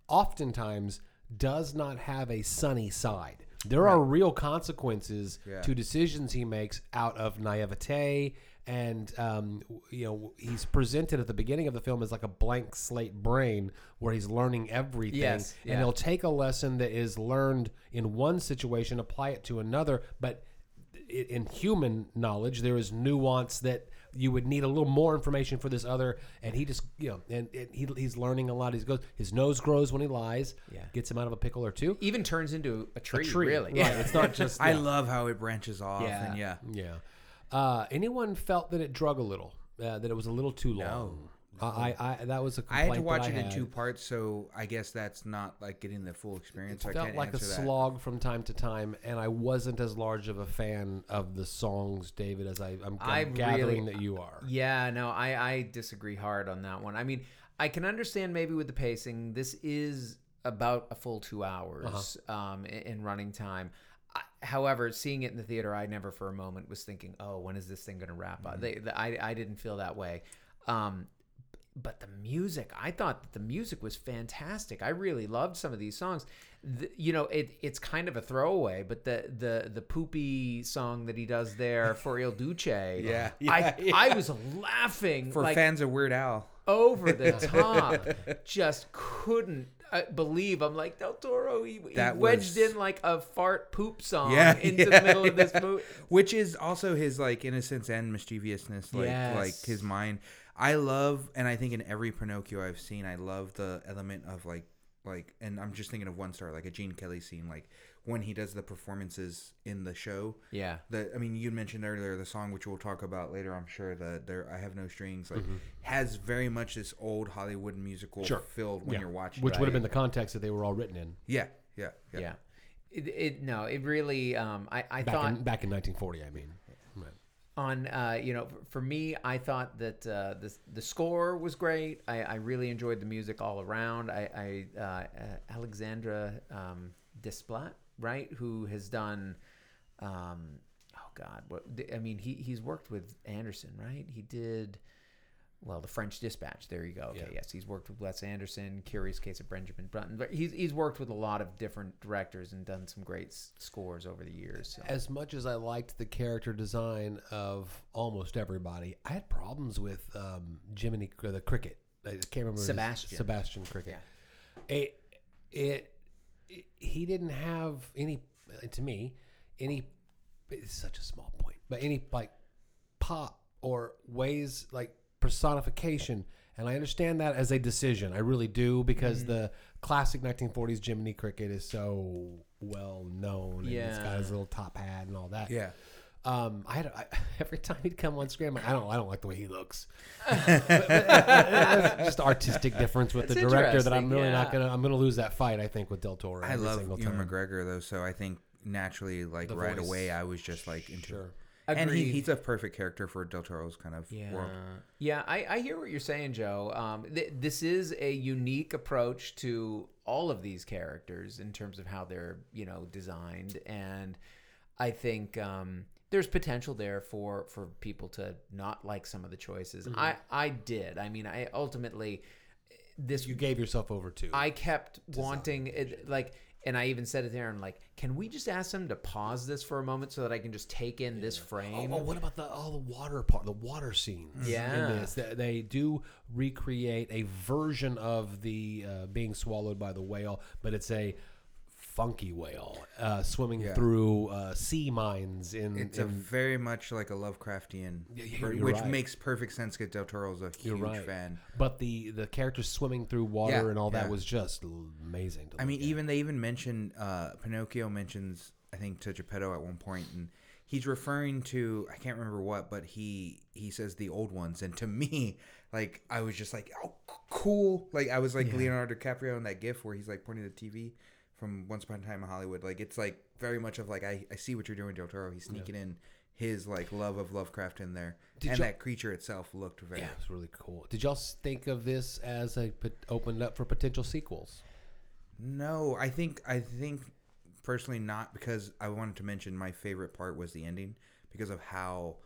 oftentimes does not have a sunny side. There are real consequences
Yeah.
to decisions he makes out of naivete, and um, you know he's presented at the beginning of the film as like a blank slate brain where he's learning everything,
Yes,
and
yeah.
he'll take a lesson that is learned in one situation, apply it to another, but in human knowledge, there is nuance that you would need a little more information for this other, and he just you know, and, and he, he's learning a lot. He goes, his nose grows when he lies,
Yeah.
gets him out of a pickle or two.
even turns into a tree,
A tree,
really.
right? It's not just
I
yeah.
love how it branches off,
Yeah.
and yeah,
yeah. Uh, anyone felt that it drug a little, uh, that it was a little too long? I, I, I that was a
I
complaint
had to watch it
I
in two parts, so I guess that's not like getting the full experience. so I
felt
can't
like a
that.
slog from time to time, and I wasn't as large of a fan of the songs, David, as I, I'm,
I
I'm gathering
really-
that you are.
Yeah, no, I, I disagree hard on that one. I mean, I can understand maybe with the pacing. This is about a full two hours um, in, in running time. However, seeing it in the theater, I never for a moment was thinking, "Oh, when is this thing going to wrap up?" They, the, I, I didn't feel that way. Um, but the music, I thought that the music was fantastic. I really loved some of these songs. The, you know, it it's kind of a throwaway, but the the the poopy song that he does there for Il Duce,
Yeah,
I
yeah, yeah.
I was laughing
For
like
fans of Weird Al,
over the top. Just couldn't uh, believe. I'm like Del Toro. He, he wedged
was-
in like a fart poop song
Yeah,
into
yeah,
the middle of this movie.
which is also his like innocence and mischievousness, like
Yes.
like his mind. I love, and I think in every Pinocchio I've seen, I love the element of like like, and I'm just thinking of one star, like a Gene Kelly scene, like when he does the performances in the show.
Yeah.
The, I mean, you mentioned earlier the song, which we'll talk about later. I'm sure that there, I have no strings, like has very much this old Hollywood musical
Sure.
filled when
Yeah.
you're watching,
Which
it.
would have been the context that they were all written in
yeah, yeah, yeah.
Yeah. It, it no, it really. Um, I I
back
thought
in back in 1940. I mean, Right.
On uh, you know for me i thought that uh, the, the score was great. I, I really enjoyed the music all around. I, I uh, alexandra um, desplat right who has done um, oh god what i mean he, he's worked with anderson right? He did well, the French Dispatch. There you go. Okay,
Yeah.
yes, he's worked with Wes Anderson, Curious Case of Benjamin Button. But he's he's worked with a lot of different directors and done some great s- scores over the years. So.
as much as I liked the character design of almost everybody, I had problems with um, Jiminy or the Cricket. I can't remember his-
Sebastian.
Sebastian Cricket. It, it, it- he didn't have any to me any. It's such a small point, but any like pop or ways like personification. And I understand that as a decision. I really do because
Mm-hmm.
the classic 1940s Jiminy Cricket is so well known. And it's got his little top hat and all that.
Yeah.
Um, I, had, I every time he'd come on screen, I'm like, I don't, I don't like the way he looks. But- but that's just artistic difference with the director that I'm
interesting,
really not gonna, I'm gonna lose that fight. I think with Del Toro.
I
every
love
single
Ewan
time.
McGregor though, so I think naturally, like
The
right
voice.
away, I was just like into
Sure.
And he, he's a perfect character for Del Toro's kind of
Yeah,
world.
yeah, I, I hear what you're saying, Joe. Um, th- this is a unique approach to all of these characters in terms of how they're, you know, designed, and I think um, there's potential there for for people to not like some of the choices.
Mm-hmm.
I I did. I mean, I ultimately this
You gave yourself over to.
I kept wanting it, like, and I even said it there. and like, can we just ask them to pause this for a moment so that I can just take in this
Oh,
frame?
oh, what about the all the water part, the water scenes?
Yeah.
in this they, they do recreate a version of the uh, being swallowed by the whale, but it's a funky whale uh, swimming
Yeah.
through uh, sea mines in.
It's a very much like a Lovecraftian,
Yeah,
which
right.
makes perfect sense because Del Toro's a huge
right.
fan.
but the the characters swimming through water
Yeah,
and all that was just amazing. To
I mean,
at.
even they even mention uh, Pinocchio mentions I think to Geppetto at one point, and he's referring to I can't remember what, but he he says the old ones, and to me, like I was just like, oh, cool. Like I was like Leonardo DiCaprio in that GIF where he's like pointing to the TV from Once Upon a Time in Hollywood. Like it's like very much of like I, I see what you're doing, Del Toro. He's sneaking in his like love of Lovecraft in there,
Did
and that creature itself looked very.
Yeah, it's really cool. Did y'all think of this as a opened up for potential sequels?
No, I think I think personally not because I wanted to mention my favorite part was the ending because of how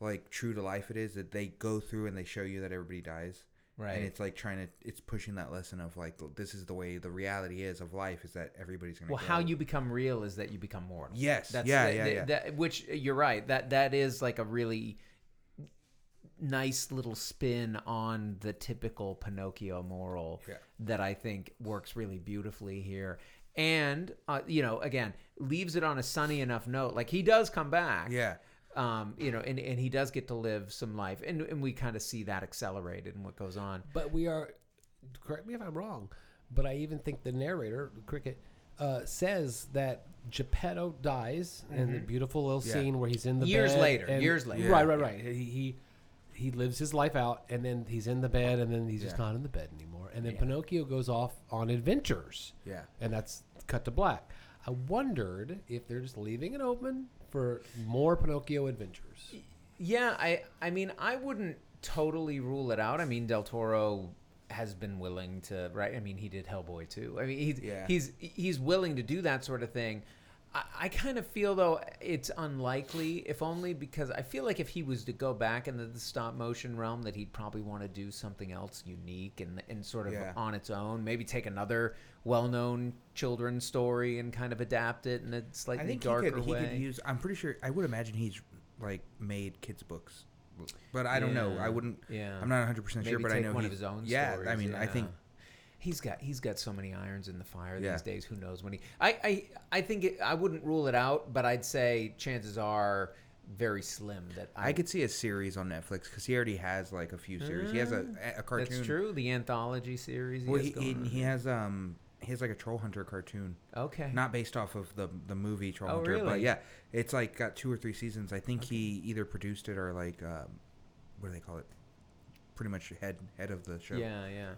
like true to life it is that they go through and they show you that everybody dies.
Right.
And it's like trying to it's pushing that lesson of like this is the way the reality is of life is that everybody's gonna
Well,
go.
how you become real is that you become mortal.
Yes.
That's
Yeah,
the-
yeah,
the-
yeah.
that- which you're right. That that is like a really nice little spin on the typical Pinocchio moral
Yeah.
that I think works really beautifully here. And uh, you know, again, leaves it on a sunny enough note. Like he does come back.
Yeah.
Um, you know, and, and he does get to live some life, and, and we kind of see that accelerated and what goes on.
But we are, correct me if I'm wrong, but I even think the narrator, Cricket, uh, says that Geppetto dies in the beautiful little
Yeah.
scene where he's in the bed.
Years
bed
later,
and-
years later.
Right, right, right. He, he he lives his life out, and then he's in the bed, and then he's just
Yeah.
not in the bed anymore. And then
Yeah.
Pinocchio goes off on adventures,
Yeah.
and that's cut to black. I wondered if they're just leaving it open for more Pinocchio adventures.
Yeah, I I mean I wouldn't totally rule it out. I mean Del Toro has been willing to right. I mean he did Hellboy too. I mean he's
Yeah.
he's he's willing to do that sort of thing. I, I kind of feel though it's unlikely, if only because I feel like if he was to go back into the stop motion realm, that he'd probably want to do something else unique and and sort of
Yeah.
on its own. Maybe take another well-known children's story and kind of adapt it in a
I
slightly
think he
darker
could, he could use. I'm pretty sure. I would imagine he's like made kids books, but I don't know. I wouldn't.
Yeah.
I'm not 100 percent sure, but I know
one
he's,
of his own.
Yeah,
stories,
I mean, I think
he's got he's got so many irons in the fire
Yeah.
these days. Who knows when he? I I, I think it, I wouldn't rule it out, but I'd say chances are very slim that I,
I could see a series on Netflix because he already has like a few series. He has a, a cartoon.
That's true. The anthology series.
Well,
has
he, he, he has um he has like a Troll Hunter cartoon,
okay.
not based off of the the movie Troll
Oh,
Hunter, but yeah, it's like got two or three seasons. I think he either produced it or like um, what do they call it? Pretty much head head of the show.
Yeah, yeah.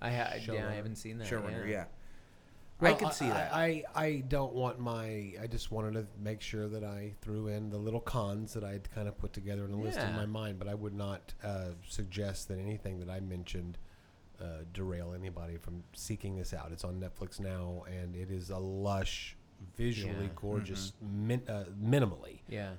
I ha- yeah,
Showrunner.
I haven't seen that.
showrunner.
yeah.
Yeah,
Well,
I could see that.
I, I don't want my. I just wanted to make sure that I threw in the little cons that I'd kind of put together in a list in my mind, but I would not uh, suggest that anything that I mentioned uh, derail anybody from seeking this out. It's on Netflix now, and it is a lush, visually
Yeah.
gorgeous, min, uh, minimally
Yeah.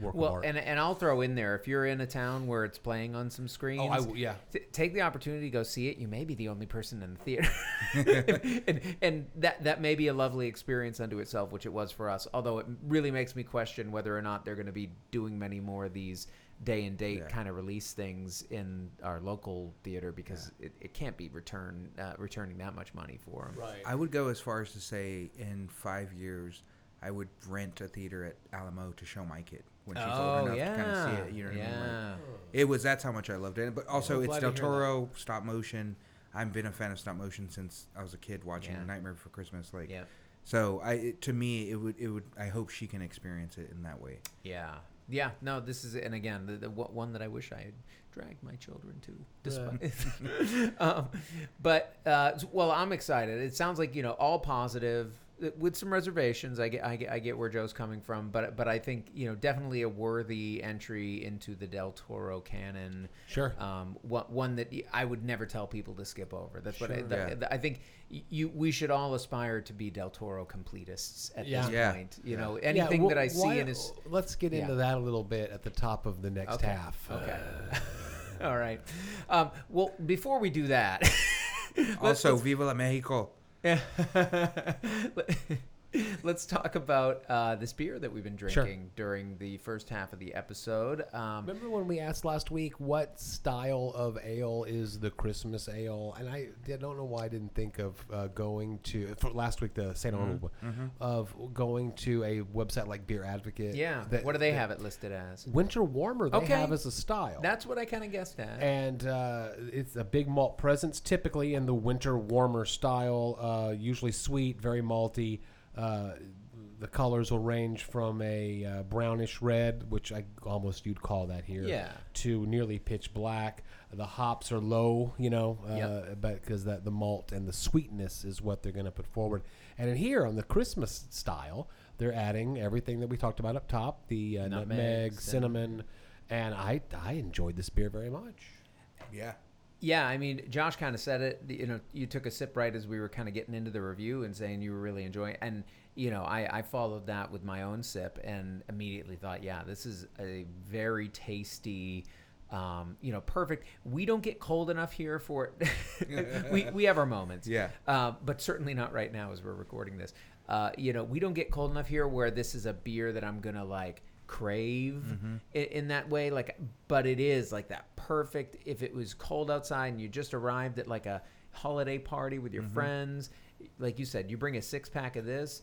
work
Well, and and I'll throw in there if you're in a town where it's playing on some screens.
oh, I yeah.
T- take the opportunity to go see it. You may be the only person in the theater, and, and that that may be a lovely experience unto itself, which it was for us. Although it really makes me question whether or not they're going to be doing many more of these day and date
Yeah.
kind of release things in our local theater because it, it can't be return uh, returning that much money for them.
Right.
I would go as far as to say in five years, I would rent a theater at Alamo to show my kid when she's
Oh
old enough
yeah,
to kind of see it. You know what
yeah.
I mean? Like, it was that's how much I loved it. But also,
I'm
it's
glad
Del
to hear that.
Toro stop motion. I've been a fan of stop motion since I was a kid watching
Yeah.
Nightmare Before Christmas. Like,
yeah,
so I it, to me it would it would I hope she can experience it in that way.
yeah, yeah. No, this is and again the, the one that I wish I had dragged my children to. Despite, um, but uh, well, I'm excited. It sounds like you know all positive with some reservations. I get, I get, I get where Joe's coming from, but but I think you know definitely a worthy entry into the Del Toro canon.
Sure.
Um, one, one that I would never tell people to skip over. That's what I,
Sure.
the-
Yeah.
the- I think. You, we should all aspire to be Del Toro completists at
Yeah.
this
Yeah.
point. You know,
Yeah,
anything
well,
that I see
why-
in his.
Let's get into
Yeah.
that a little bit at the top of the next
Okay.
half.
Okay. All right. Um, well, before we do that,
Also, Viva la Mexico.
Yeah. Let's talk about uh, this beer that we've been
Sure.
drinking during the first half of the episode. Um,
Remember when we asked last week what style of ale is the Christmas ale? And I, I don't know why I didn't think of uh, going to for last week the St. Arnold one of going to a website like Beer Advocate.
yeah.
that-
what do they have it listed as?
Winter warmer they
Okay.
have as a style.
That's what I kind of guessed at.
and uh, it's a big malt presence, typically in the winter warmer style. Uh, usually sweet, very malty. Uh, the colors will range from a uh, brownish red, which I almost you'd call that here,
Yeah.
to nearly pitch black. The hops are low, you know, uh,
Yep.
but because that the malt and the sweetness is what they're going to put forward. And in here on the Christmas style, they're adding everything that we talked about up top: the uh,
Nutmeg,
nutmeg,
cinnamon.
cinnamon, and I I enjoyed this beer very much.
Yeah.
Yeah, I mean, Josh kind of said it. You know, you took a sip right as we were kind of getting into the review and saying you were really enjoying. it. And you know, I, I followed that with my own sip and immediately thought, yeah, this is a very tasty. Um, you know, perfect. We don't get cold enough here for it. we we have our moments.
Yeah.
Uh, but certainly not right now as we're recording this. Uh, you know, we don't get cold enough here where this is a beer that I'm gonna like crave in, in that way. Like, but it is like that perfect. If it was cold outside and you just arrived at like a holiday party with your friends, like you said, you bring a six pack of this.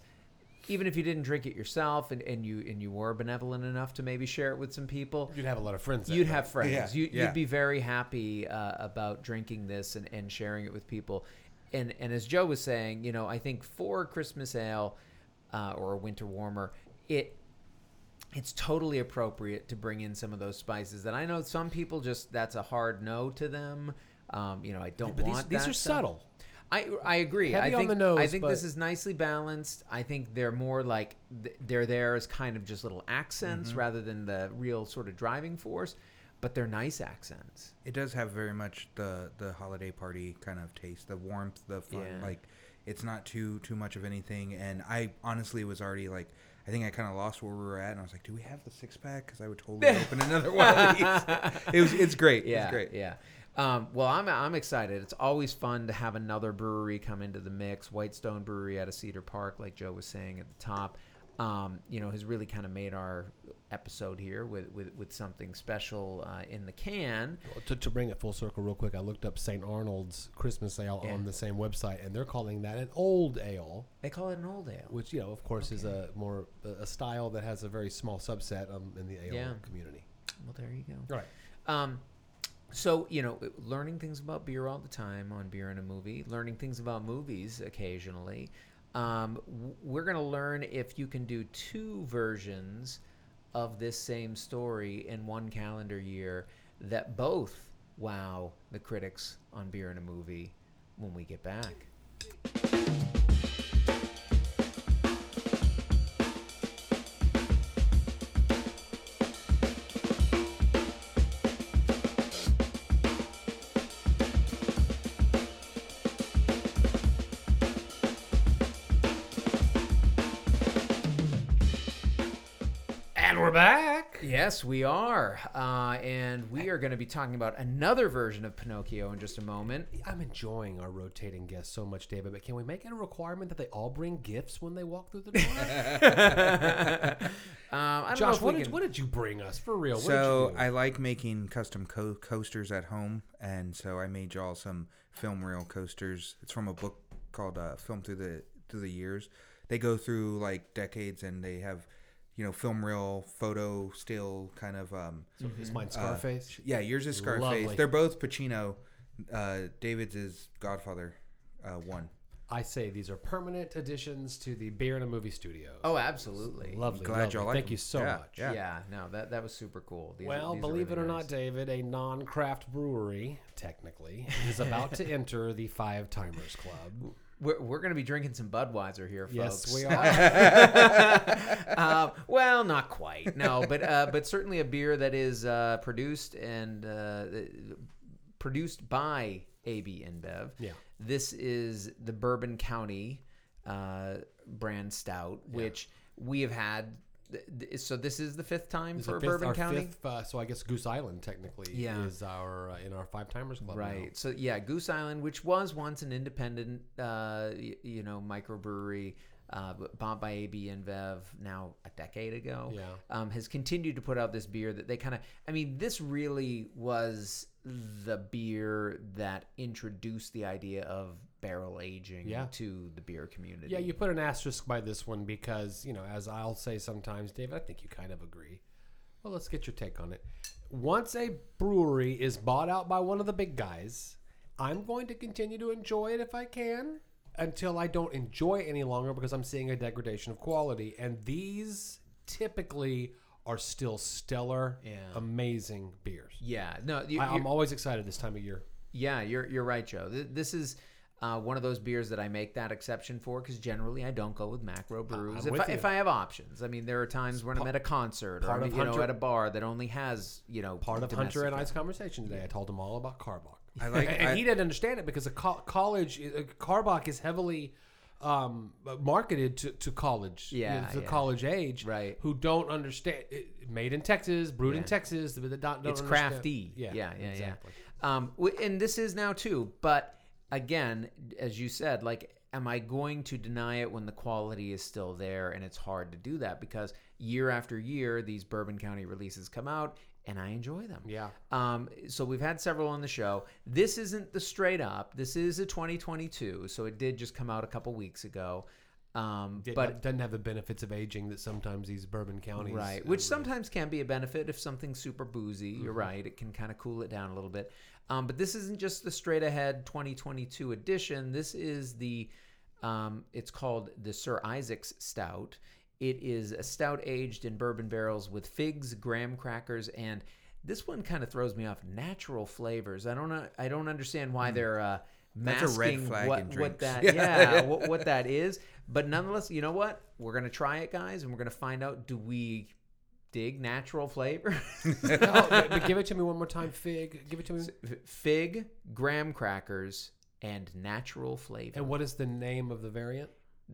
Even if you didn't drink it yourself and, and you and you were benevolent enough to maybe share it with some people,
You'd have a lot of friends.
you'd
night.
have friends.
Yeah,
You,
yeah.
You'd be very happy uh, about drinking this and, and sharing it with people. And and as Joe was saying, you know, I think for Christmas ale uh, or a winter warmer, it it's totally appropriate to bring in some of those spices that I know some people just that's a hard no to them. Um, you know, I don't
But these,
want
these
that
are
stuff.
subtle.
I I agree.
Heavy
I
on
think
the nose,
I think this is nicely balanced. I think they're more like they're there as kind of just little accents
Mm-hmm.
rather than the real sort of driving force, but they're nice accents.
It does have very much the the holiday party kind of taste, the warmth, the fun.
Yeah.
Like, it's not too too much of anything. And I honestly was already like, I think I kind of lost where we were at, and I was like, do we have the six pack? Because I would totally open another one of these. It was it's great.
Yeah,
it's great.
yeah. Um, well, I'm I'm excited. It's always fun to have another brewery come into the mix. Whitestone Brewery out of Cedar Park, like Joe was saying at the top, um, you know, has really kind of made our episode here with with, with something special uh, in the can.
To, to bring it full circle, real quick, I looked up St. Arnold's Christmas Ale
Yeah.
on the same website, and they're calling that an old ale,
They call it an old ale.
which you know, of course, is a more a style that has a very small subset um, in the ale
Yeah.
community.
Well, there you go.
All right.
Um, so you know, learning things about beer all the time on Beer in a Movie, learning things about movies occasionally. Um, we're gonna learn if you can do two versions of this same story in one calendar year that both wow the critics on Beer in a Movie when we get back.
We're back.
Yes, we are, uh, and we are going to be talking about another version of Pinocchio in just a moment.
I'm enjoying our rotating guests so much, David. But can we make it a requirement that they all bring gifts when they walk through the door?
Um, I don't
Josh,
if
what
we
did,
can-
what did you bring us for real? What
So
did you do?
I like making custom co- coasters at home, and so I made y'all some film reel coasters. It's from a book called uh, "Film Through the Through the Years." They go through like decades, and they have, you know, film reel, photo, still kind of. Um,
is mine
uh,
Scarface?
yeah, yours is Scarface.
Lovely.
They're both Pacino. Uh, David's is Godfather uh, one.
I say these are permanent additions to the Beer and a Movie Studio.
Oh, absolutely.
lovely.
Glad
lovely.
y'all like
Thank
them.
you so
Yeah,
much.
yeah.
Yeah, no, that that was super cool. These are-
Well,
these are
believe
really
it or
nice.
not, David, a non-craft brewery, technically, is about to enter the Five Timers Club.
We're, we're going to be drinking some Budweiser here, folks.
Yes, we are.
uh, well, not quite. No, but uh, but certainly a beer that is uh, produced and uh, produced by AB InBev.
Yeah.
This is the Bourbon County uh, brand stout, which we have had. So this is the fifth time for
fifth,
Bourbon
our
County.
fifth, uh, so I guess Goose Island technically
Yeah.
is our uh, in our Five Timers Club. now.
Right. So yeah, Goose Island, which was once an independent, uh, y- you know, microbrewery, uh, bought by AB InBev now a decade ago.
Yeah.
Um, has continued to put out this beer that they kind of. I mean, this really was the beer that introduced the idea of barrel aging
Yeah.
to the beer community.
Yeah, you put an asterisk by this one because, you know, as I'll say sometimes, David, I think you kind of agree. Well, let's get your take on it. Once a brewery is bought out by one of the big guys, I'm going to continue to enjoy it if I can. until I don't enjoy it any longer because I'm seeing a degradation of quality. And these typically are still stellar,
Yeah.
amazing beers.
Yeah, no, you,
I, I'm always excited this time of year.
Yeah, you're you're right, Joe. This is uh, one of those beers that I make that exception for because generally I don't go with macro brews if I,
you.
if I have options. I mean, there are times when I'm at a concert or
part
I'm,
of
you know at a bar that only has you know
Part of Hunter and I's conversation today, I told him all about Karbach.
I like-
and
I-
he didn't understand it because a co- college uh, Karbach is heavily um, marketed to, to college, you know,
Yeah,
to
yeah.
college age,
Right.
Who don't understand it, made in Texas, brewed in Texas, but don't, don't
It's
understand-
crafty.
Yeah,
yeah, yeah,
exactly.
yeah. Um, and this is now too. But again, as you said, like, am I going to deny it when the quality is still there? And it's hard to do that because year after year, these Bourbon County releases come out, and I enjoy them.
Yeah.
Um, so we've had several on the show. This isn't the straight up. This is a 2022, so it did just come out a couple weeks ago. Um,
It
but
doesn't have the benefits of aging that sometimes these bourbon counties,
right,
uh,
which
really-
sometimes can be a benefit if something's super boozy. You're
Mm-hmm.
right; it can kind of cool it down a little bit. Um, but this isn't just the straight ahead 2022 edition. This is the um, it's called the Sir Isaac's Stout. It is a stout aged in bourbon barrels with figs, graham crackers, and this one kind of throws me off. Natural flavors. I don't know. I don't understand why they're uh,
Hmm. A red
masking
flag
what, what that
Yeah.
yeah what, what that is. But nonetheless, you know what? We're gonna try it, guys, and we're gonna find out. Do we dig natural flavor?
No, but, but give it to me one more time, Fig. Give it to me.
Fig, graham crackers, and natural flavor.
And what is the name of the variant?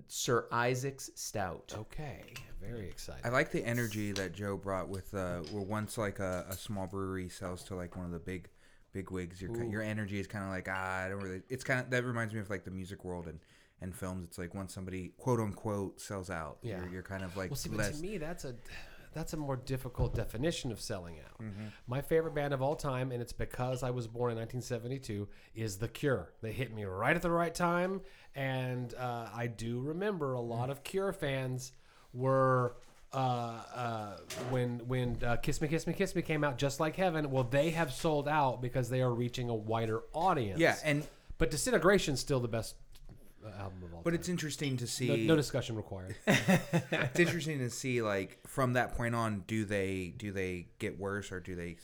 Sir Isaac's Stout.
Okay, very excited.
I like the energy that Joe brought with uh, where once like a, a small brewery sells to like one of the big big wigs, your
Ooh.
your energy is kind of like ah, I don't really. It's kind of that reminds me of like the music world and and films. It's like once somebody quote unquote sells out,
Yeah.
you're, you're kind of like
Well, see, but
less.
to me, that's a that's a more difficult definition of selling out.
Mm-hmm.
My favorite band of all time, and it's because I was born in 1972, is The Cure. They hit me right at the right time, and uh, I do remember a lot of Cure fans were. Uh, uh, when when uh, Kiss Me Kiss Me Kiss Me came out, just like Heaven, well, they have sold out because they are reaching a wider audience.
yeah, and
but Disintegration's still the best album of all
but
time.
it's interesting to see.
no discussion required.
it's interesting to see like from that point on do they do they get worse or do they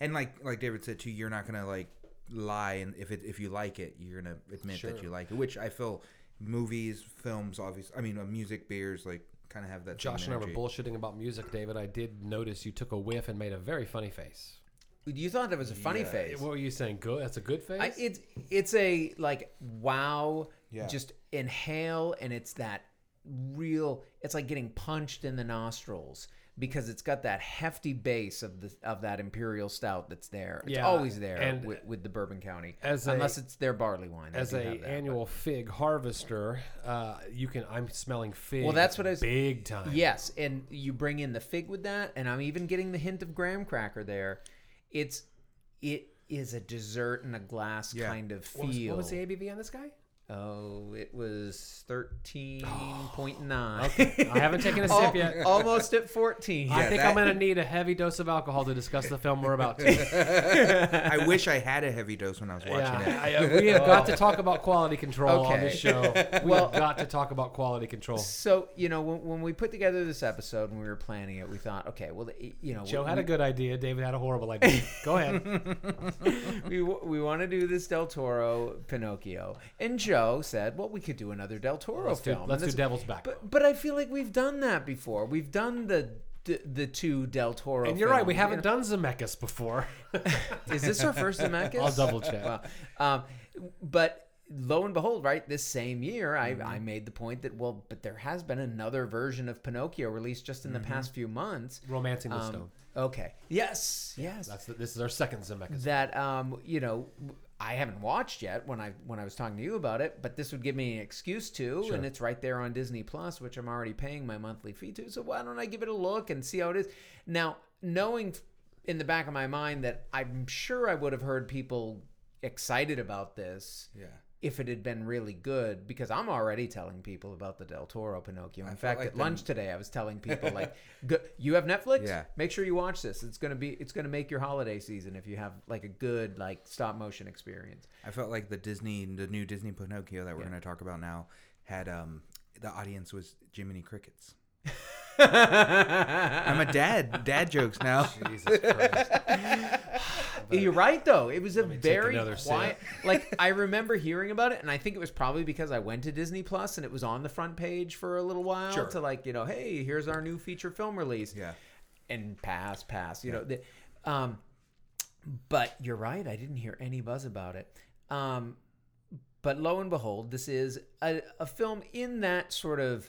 and like like david said too you're not gonna like lie and if it if you like it you're gonna admit
Sure.
that you like it which i feel movies films obviously i mean uh, music beers like kind of have that
Josh
same
and I were
energy.
bullshitting about music, David. I did notice you took a whiff and made a very funny face.
You thought that was a funny
Yeah.
face.
What were you saying? Good. That's a good face.
I, it's it's a like wow.
Yeah.
Just inhale, and it's that real. It's like getting punched in the nostrils because it's got that hefty base of the of that imperial stout that's there. It's
Yeah,
always there
and
with, with the bourbon county,
as a-
unless it's their barley wine.
As a
that,
annual fig harvester, uh, you can. I'm smelling fig.
Well, that's what I was-
big time.
Yes, and you bring in the fig with that, and I'm even getting the hint of graham cracker there. It's it is a dessert in a glass
Yeah.
kind of
What was,
feel.
what was the ABV on this guy?
Oh, it was thirteen point
I haven't taken a sip yet.
Almost at fourteen.
I think
that-
I'm going to need a heavy dose of alcohol to discuss the film we're about to.
i wish i had a heavy dose when i was watching
yeah,
it
I, I- we have got to talk about quality control on this show. We've got to talk about quality control.
So you know, when, when we put together this episode and we were planning it, we thought, okay, well, you know,
Joe
we,
had a good idea. David had a horrible idea. Go ahead.
we we want to do this Del Toro Pinocchio, and Joe said, well, we could do another Del Toro
Let's do,
film.
let's
And
do Devil's Back.
But but I feel like we've done that before. We've done the the, the two Del Toro.
and you're right, we haven't
you
done Zemeckis before.
Is this our first Zemeckis?
I'll double check.
Well, um, but lo and behold, right, this same year, I,
Mm-hmm.
I made the point that well, but there has been another version of Pinocchio released just in the past few months.
Romancing the
Um,
Stone.
Okay. Yes. Yes.
That's the, this is our second Zemeckis.
that um, you know, I haven't watched yet when I when I was talking to you about it, but this would give me an excuse to,
Sure.
and it's right there on Disney Plus, which I'm already paying my monthly fee to. So why don't I give it a look and see how it is? Now, knowing in the back of my mind that I'm sure I would have heard people excited about this.
yeah
if it had been really good because I'm already telling people about the Del Toro Pinocchio. In fact,
like
at lunch today I was telling people like you have Netflix?
Yeah.
Make sure you watch this. It's going to be it's going to make your holiday season if you have like a good like stop motion experience.
I felt like the Disney, the new Disney Pinocchio that we're going to talk about now, had um the audience was Jiminy Crickets. I'm a dad. Dad jokes now.
Jesus Christ.
You're right though. It was a
me take
very
another
quiet. like I remember hearing about it, and I think it was probably because I went to Disney Plus and it was on the front page for a little while
Sure.
to like you know, hey, here's our new feature film release.
Yeah.
and pass, pass. You know, the, um, but you're right. I didn't hear any buzz about it. Um, but lo and behold, this is a, a film in that sort of.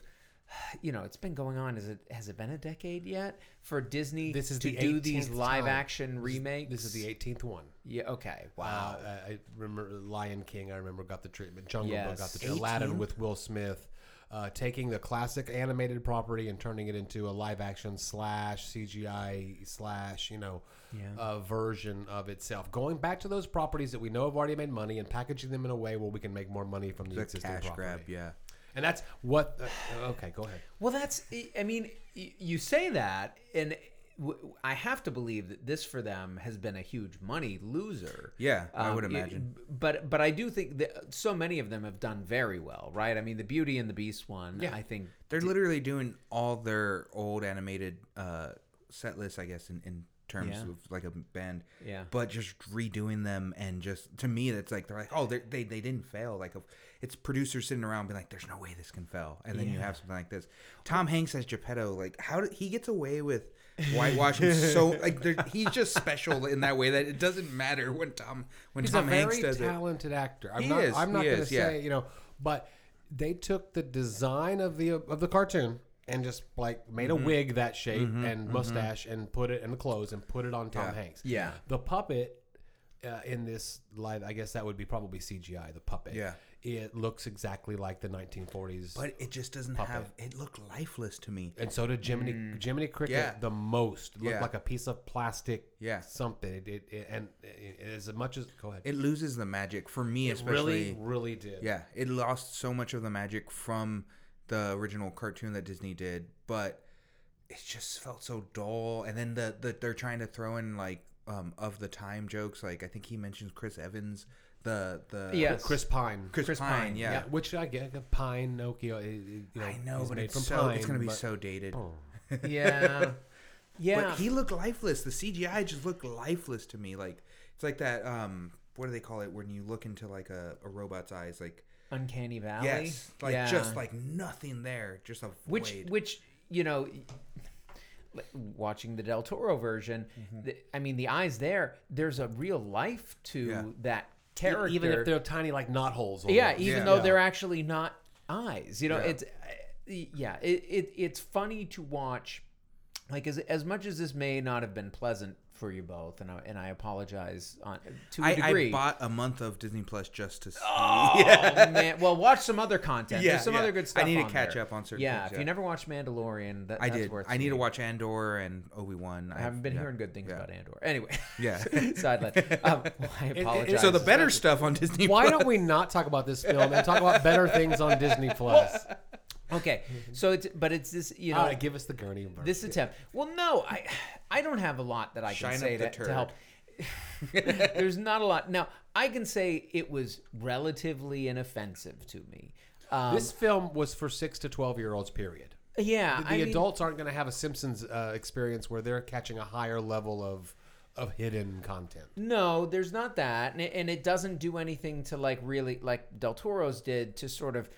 You know, it's been going on. Is it has it been a decade yet for Disney
This is
to
the
do these live
time.
action remakes?
This is the 18th one.
Yeah. Okay.
Wow.
Wow.
I, I remember Lion King. I remember got the treatment. Jungle Book got
Yes.
the Aladdin
18?
with Will Smith. Uh, taking the classic animated property and turning it into a live action slash CGI slash you know
Yeah.
uh, version of itself. Going back to those properties that we know have already made money and packaging them in a way where we can make more money from the,
The
existing
cash
property.
grab. Yeah.
And that's what. Uh, okay, go ahead.
Well, that's. I mean, you say that, and I have to believe that this for them has been a huge money loser.
Yeah, I would
Um,
imagine.
it- but but I do think that so many of them have done very well, right? I mean, the Beauty and the Beast one.
Yeah.
I think
They're literally doing all their old animated uh, set lists, I guess, in, in terms
Yeah.
of like a band.
Yeah.
But just redoing them and just to me, it's like they're like, oh, they're, they they didn't fail. Like it's producers sitting around being like, there's no way this can fail, and then you have something like this. Tom Hanks as Geppetto, like how did he gets away with whitewashing so like he's just special in that way that it doesn't matter when Tom when
He's
Tom Hanks does it.
He's a very talented actor. I'm
He
not.
is,
I'm not going to
is, yeah.
say you know, but they took the design of the of the cartoon and just like made
Mm-hmm.
a wig that shape and mustache and put it in the clothes and put it on Tom
Yeah.
Hanks.
Yeah.
The puppet uh, in this live, I guess that would be probably CGI. The puppet.
Yeah.
It looks exactly like the 1940s.
But it just doesn't
Puppet.
have. It looked lifeless to me.
and so did Jiminy Jiminy Cricket
Mm. Yeah.
the most. Looked
Yeah.
like a piece of plastic.
Yeah.
Something. It, it, it- and it, as much as go ahead.
It loses the magic for me,
It
especially.
really, really did.
Yeah, it lost so much of the magic from the original cartoon that Disney did, but it just felt so dull. And then the, the they're trying to throw in like um of the time jokes. Like I think he mentions Chris Evans, the the
Yeah.
Chris Pine.
Chris,
Chris
Pine,
Pine,
yeah.
Yeah, which I get a pine Nokia. it- it, You know,
I know, but it's
from
so
pine,
it's gonna be
but-
so dated. Oh.
yeah, yeah.
But he looked lifeless. The CGI just looked lifeless to me. Like it's like that. Um, what do they call it when you look into like a, a robot's eyes? Like
Uncanny Valley.
yes, like
Yeah.
just like nothing there, just a
which
void.
which you know watching the del toro version
Mm-hmm.
the, i mean the eyes there there's a real life to
Yeah.
that character
even if they're tiny like knot holes.
yeah
almost.
even
Yeah.
though
Yeah.
they're actually not eyes you know
Yeah.
it's uh, yeah it, it it's funny to watch like as, as much as this may not have been pleasant for you both and I, and I apologize on to a
I,
degree
I bought a month of Disney Plus just to see.
Oh, man. Well, watch some other content.
Yeah,
There's some
yeah.
other good stuff.
I need to catch
there.
up on certain
Yeah,
things,
if
yeah.
you never watched Mandalorian, that,
I
that's
did. I need to watch Andor and Obi Wan.
I haven't been hearing good things about Andor. Anyway,
Yeah.
sideline. Um, well, I apologize.
So the better stuff on Disney.
Why
Plus.
don't we not talk about this film and talk about better things on Disney Plus?
Okay, so it's but it's this you know
All right, give us the gurney. version.
this attempt. Well, no, I I don't have a lot that I can
Shine
say
up the
to, to help. There's not a lot. Now I can say it was relatively inoffensive to me. Um,
this film was for six to twelve year olds. Period.
yeah,
The,
I mean-
adults aren't going to have a Simpsons uh, experience where they're catching a higher level of of hidden content.
No, there's not that, and it, and it doesn't do anything to like really like Del Toro's did to sort of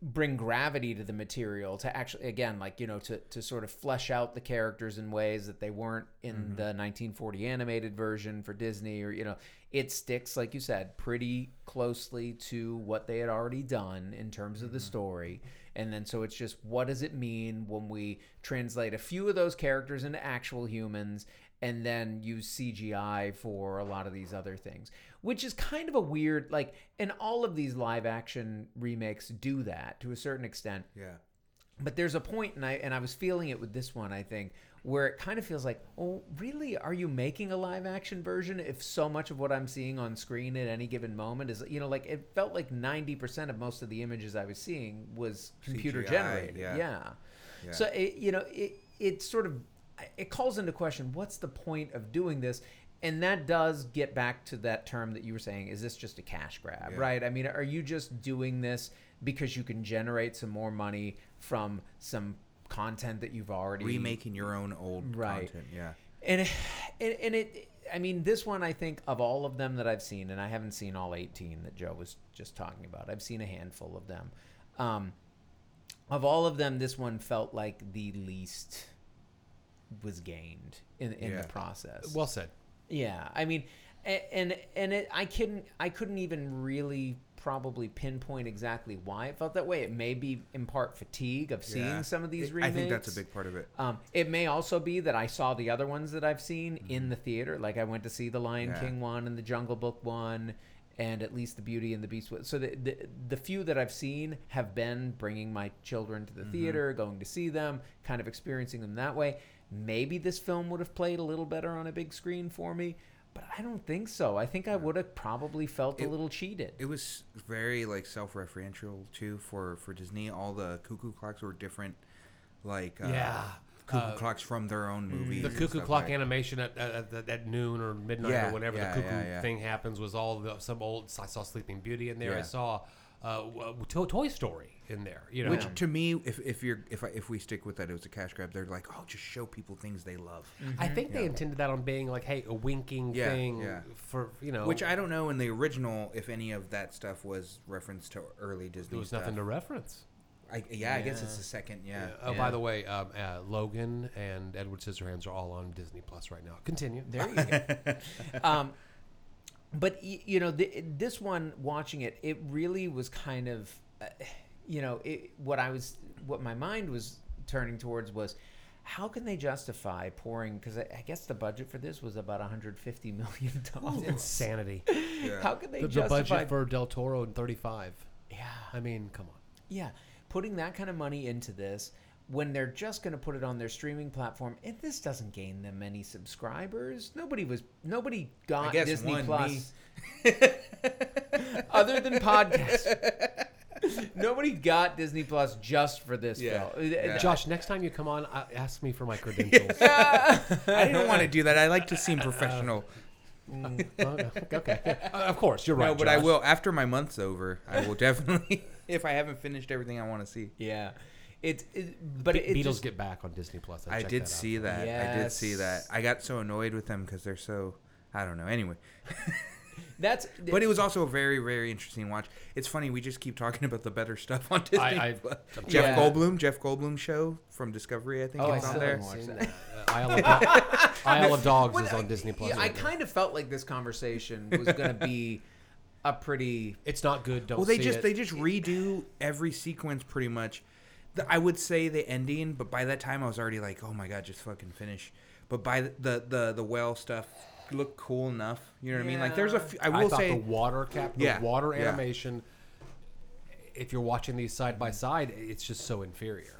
bring gravity to the material to actually again like you know to to sort of flesh out the characters in ways that they weren't in mm-hmm. the 1940 animated version for Disney or you know it sticks like you said pretty closely to what they had already done in terms of the mm-hmm. story. And then so it's just what does it mean when we translate a few of those characters into actual humans and then use CGI for a lot of these other things, which is kind of a weird like and all of these live action remakes do that to a certain extent.
Yeah.
but there's a point, and I and I was feeling it with this one. I think where it kind of feels like, oh, really? Are you making a live action version? If so much of what I'm seeing on screen at any given moment is, you know, like it felt like 90% of most of the images I was seeing was computer
CGI,
generated.
yeah.
yeah.
Yeah.
So it, you know, it it sort of it calls into question what's the point of doing this, and that does get back to that term that you were saying. Is this just a cash grab,
Yeah.
right? I mean, are you just doing this because you can generate some more money from some content that you've already
Remaking your own old
Right.
content. Yeah.
and and, and it i mean this one i think of all of them that i've seen and i haven't seen all 18 that joe was just talking about i've seen a handful of them um, of all of them this one felt like the least was gained in, in
Yeah.
the process
Well said.
Yeah, I mean, and and it, I couldn't I couldn't even really probably pinpoint exactly why it felt that way. It may be in part fatigue of seeing
Yeah.
some of these remakes.
I think that's a big part of it.
Um, it may also be that I saw the other ones that I've seen in the theater. Like I went to see the Lion
Yeah.
King one and the Jungle Book one, and at least the Beauty and the Beast. one. So the, the the few that I've seen have been bringing my children to the theater, going to see them, kind of experiencing them that way. Maybe this film would have played a little better on a big screen for me, but I don't think so. I think I would have probably felt a little cheated.
It was very like self-referential too for for Disney. All the cuckoo clocks were different, like uh,
Yeah.
cuckoo
Uh,
clocks from their own movies.
The cuckoo clock
like-
animation at, at, at, at noon or midnight
Yeah,
or whenever
yeah,
the cuckoo
yeah, yeah.
thing happens was all the, some old. I saw Sleeping Beauty in there. I saw uh, to- Toy Story in there. You know,
Which to me, if, if you're if I, if we stick with that, it was a cash grab. They're like, oh, just show people things they love.
I think they
Yeah.
intended that on being like, hey, a winking
Yeah,
thing
yeah.
for you know.
Which I don't know in the original if any of that stuff was reference to early Disney.
there was
stuff.
nothing to reference.
I, yeah, I guess it's the second. Yeah.
Oh,
Yeah.
by the way, um, uh, Logan and Edward Scissorhands are all on Disney Plus right now. Continue.
There you go. um, but y- you know, th- this one, watching it, it really was kind of, uh, you know, it, what I was, what my mind was turning towards was, how can they justify pouring? Because I, I guess the budget for this was about 150 million dollars.
Insanity.
Yeah.
How can they
the, the budget for Del Toro in 35.
yeah,
I mean, come on.
yeah, putting that kind of money into this when they're just going to put it on their streaming platform, and this doesn't gain them many subscribers. Nobody was, nobody got
guess
Disney
one,
Plus. other than podcasts. Nobody got Disney Plus just for this
Yeah.
film.
Yeah.
Josh, next time you come on, uh, ask me for my credentials.
I didn't want to do that. I like to seem professional.
Uh, okay. Uh, of course, you're right.
no, but I
Josh.
will after my month's over. I will definitely if I haven't finished everything I want to see.
Yeah, it's it, but
Be-
it, it
Beatles
just,
get back on Disney Plus.
I
checked
did
that out.
see that. I did see that.
Yes.
I got so annoyed with them because they're so. I don't know. Anyway,
that's
but it was also a very, very interesting watch. It's funny we just keep talking about the better stuff on Disney.
I- I'm
Jeff
Yeah.
Goldblum, Jeff Goldblum show from Discovery. I think
Oh, I
it's on there.
haven't
Seen
that.
that. Uh, Isle, of Do- Isle of Dogs
Well,
is on Disney Plus.
yeah, I
right now.
kind of felt like this conversation was going to be a pretty.
It's not good. Don't
Well, they
see
just
it.
they just redo every sequence pretty much. The, I would say the ending, but by that time I was already like, oh my god, just fucking finish. But by the the the, the whale stuff looked cool enough. You know what I mean? Like there's a few, I
I,
will
thought
say
the water cap, the
Yeah,
water
yeah.
animation. If you're watching these side by side, it's just so inferior.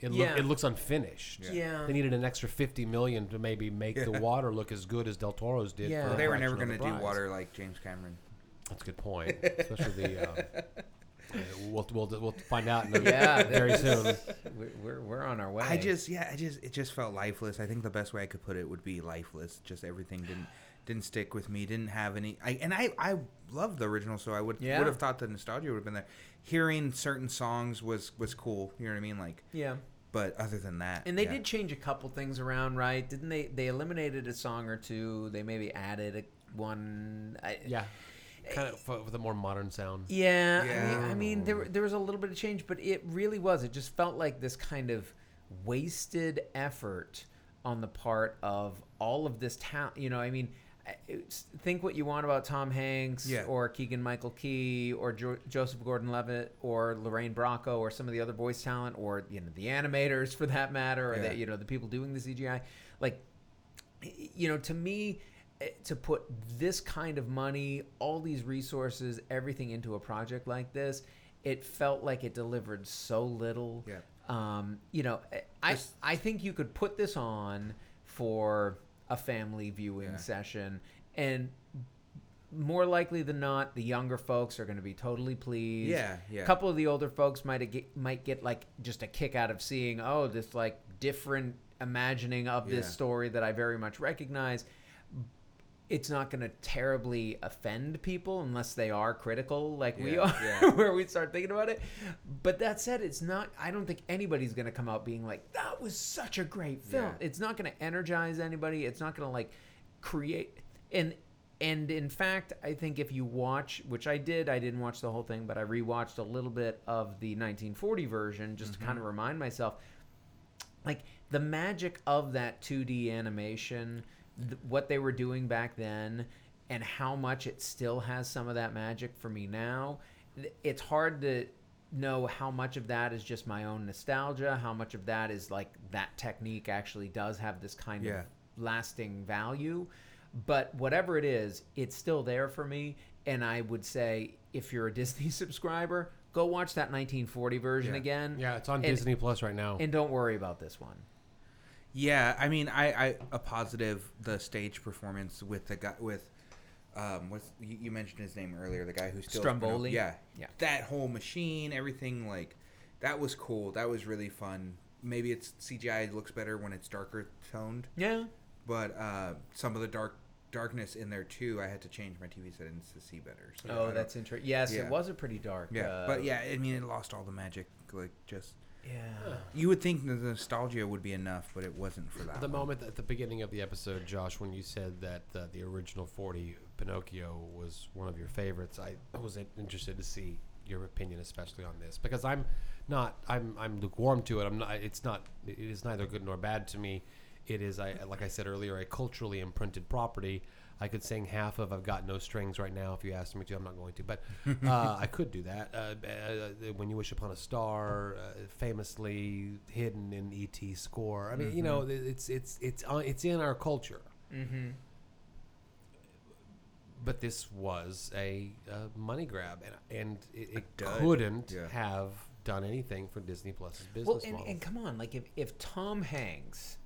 It, look,
Yeah.
it looks unfinished.
Yeah.
They needed an extra 50 million to maybe make the water look as good as Del Toro's did.
Yeah.
for
well, they were never going to do water like James Cameron.
That's a good point. Especially the. Uh, yeah, we'll, we'll, we'll find out in a-
Yeah,
very soon.
We're, we're, we're on our way.
I just yeah, I just it just felt lifeless. I think the best way I could put it would be lifeless. Just everything didn't didn't stick with me. Didn't have any. I and I I loved the original, so I would
Yeah.
would have thought the nostalgia would have been there. Hearing certain songs was was cool. You know what I mean? Like,
yeah.
but other than that,
And they
yeah.
did change a couple things around, right? Didn't they? They eliminated a song or two. They maybe added a one. I,
Yeah. Kind of for, with a more modern sound.
Yeah, I mean, I mean, there there was a little bit of change, but it really was. It just felt like this kind of wasted effort on the part of all of this talent. You know, I mean, think what you want about Tom Hanks
Yeah.
or Keegan Michael Key or jo- Joseph Gordon-Levitt or Lorraine Bracco or some of the other voice talent or you know the animators for that matter or
Yeah.
the, you know the people doing the CGI. Like, you know, to me, to put this kind of money, all these resources, everything into a project like this, it felt like it delivered so little.
Yeah.
Um, you know, I I think you could put this on for a family viewing
Yeah.
session, and more likely than not, the younger folks are going to be totally pleased.
Yeah, yeah.
A couple of the older folks might get might get like just a kick out of seeing oh this like different imagining of this
Yeah.
story that I very much recognize. It's not going to terribly offend people unless they are critical, like we are,
yeah.
where we start thinking about it. But that said, it's not. I don't think anybody's going to come out being like, "That was such a great film."
Yeah.
It's not going to energize anybody. It's not going to like create and and in fact, I think if you watch, which I did, I didn't watch the whole thing, but I rewatched a little bit of the 1940 version just to mm-hmm. kind of remind myself like the magic of that 2D animation, th- what they were doing back then, and how much it still has some of that magic for me now. It's hard to know how much of that is just my own nostalgia, how much of that is like that technique actually does have this kind
Yeah.
of lasting value. But whatever it is, it's still there for me. And I would say if you're a Disney subscriber, go watch that 1940 version
Yeah.
again.
Yeah, it's on
And-
Disney Plus right now.
And don't worry about this one.
Yeah, I mean, I, I a positive the stage performance with the guy with, um, what's you, you mentioned his name earlier, the guy who still
Stromboli?
yeah,
Yeah.
that whole machine, everything like, that was cool. That was really fun. Maybe it's CGI looks better when it's darker toned,
Yeah.
but uh, some of the dark darkness in there too. I had to change my TV settings to see better. So
Oh, that's interesting. Yes,
Yeah.
it was a pretty dark.
yeah,
uh,
but yeah, I mean, it lost all the magic. Like just
Yeah.
you would think the nostalgia would be enough, but it wasn't for that.
the
one.
moment at the beginning of the episode, Josh, when you said that uh, the original 40 Pinocchio was one of your favorites, I was in- interested to see your opinion, especially on this, because I'm not, I'm, I'm lukewarm to it. I'm not. It's not. It is neither good nor bad to me. It is, I like I said earlier, a culturally imprinted property. I could sing half of "I've Got No Strings" right now if you asked me to. I'm not going to, but uh, I could do that. Uh, uh, "When You Wish Upon a Star," uh, famously hidden in ET score. I mean, you know, it's it's it's uh, it's in our culture.
Mm-hmm.
But this was a, uh money grab, and and it, it couldn't
Yeah.
have done anything for Disney Plus's business
Well, and,
model.
and come on, like if, if Tom Hanks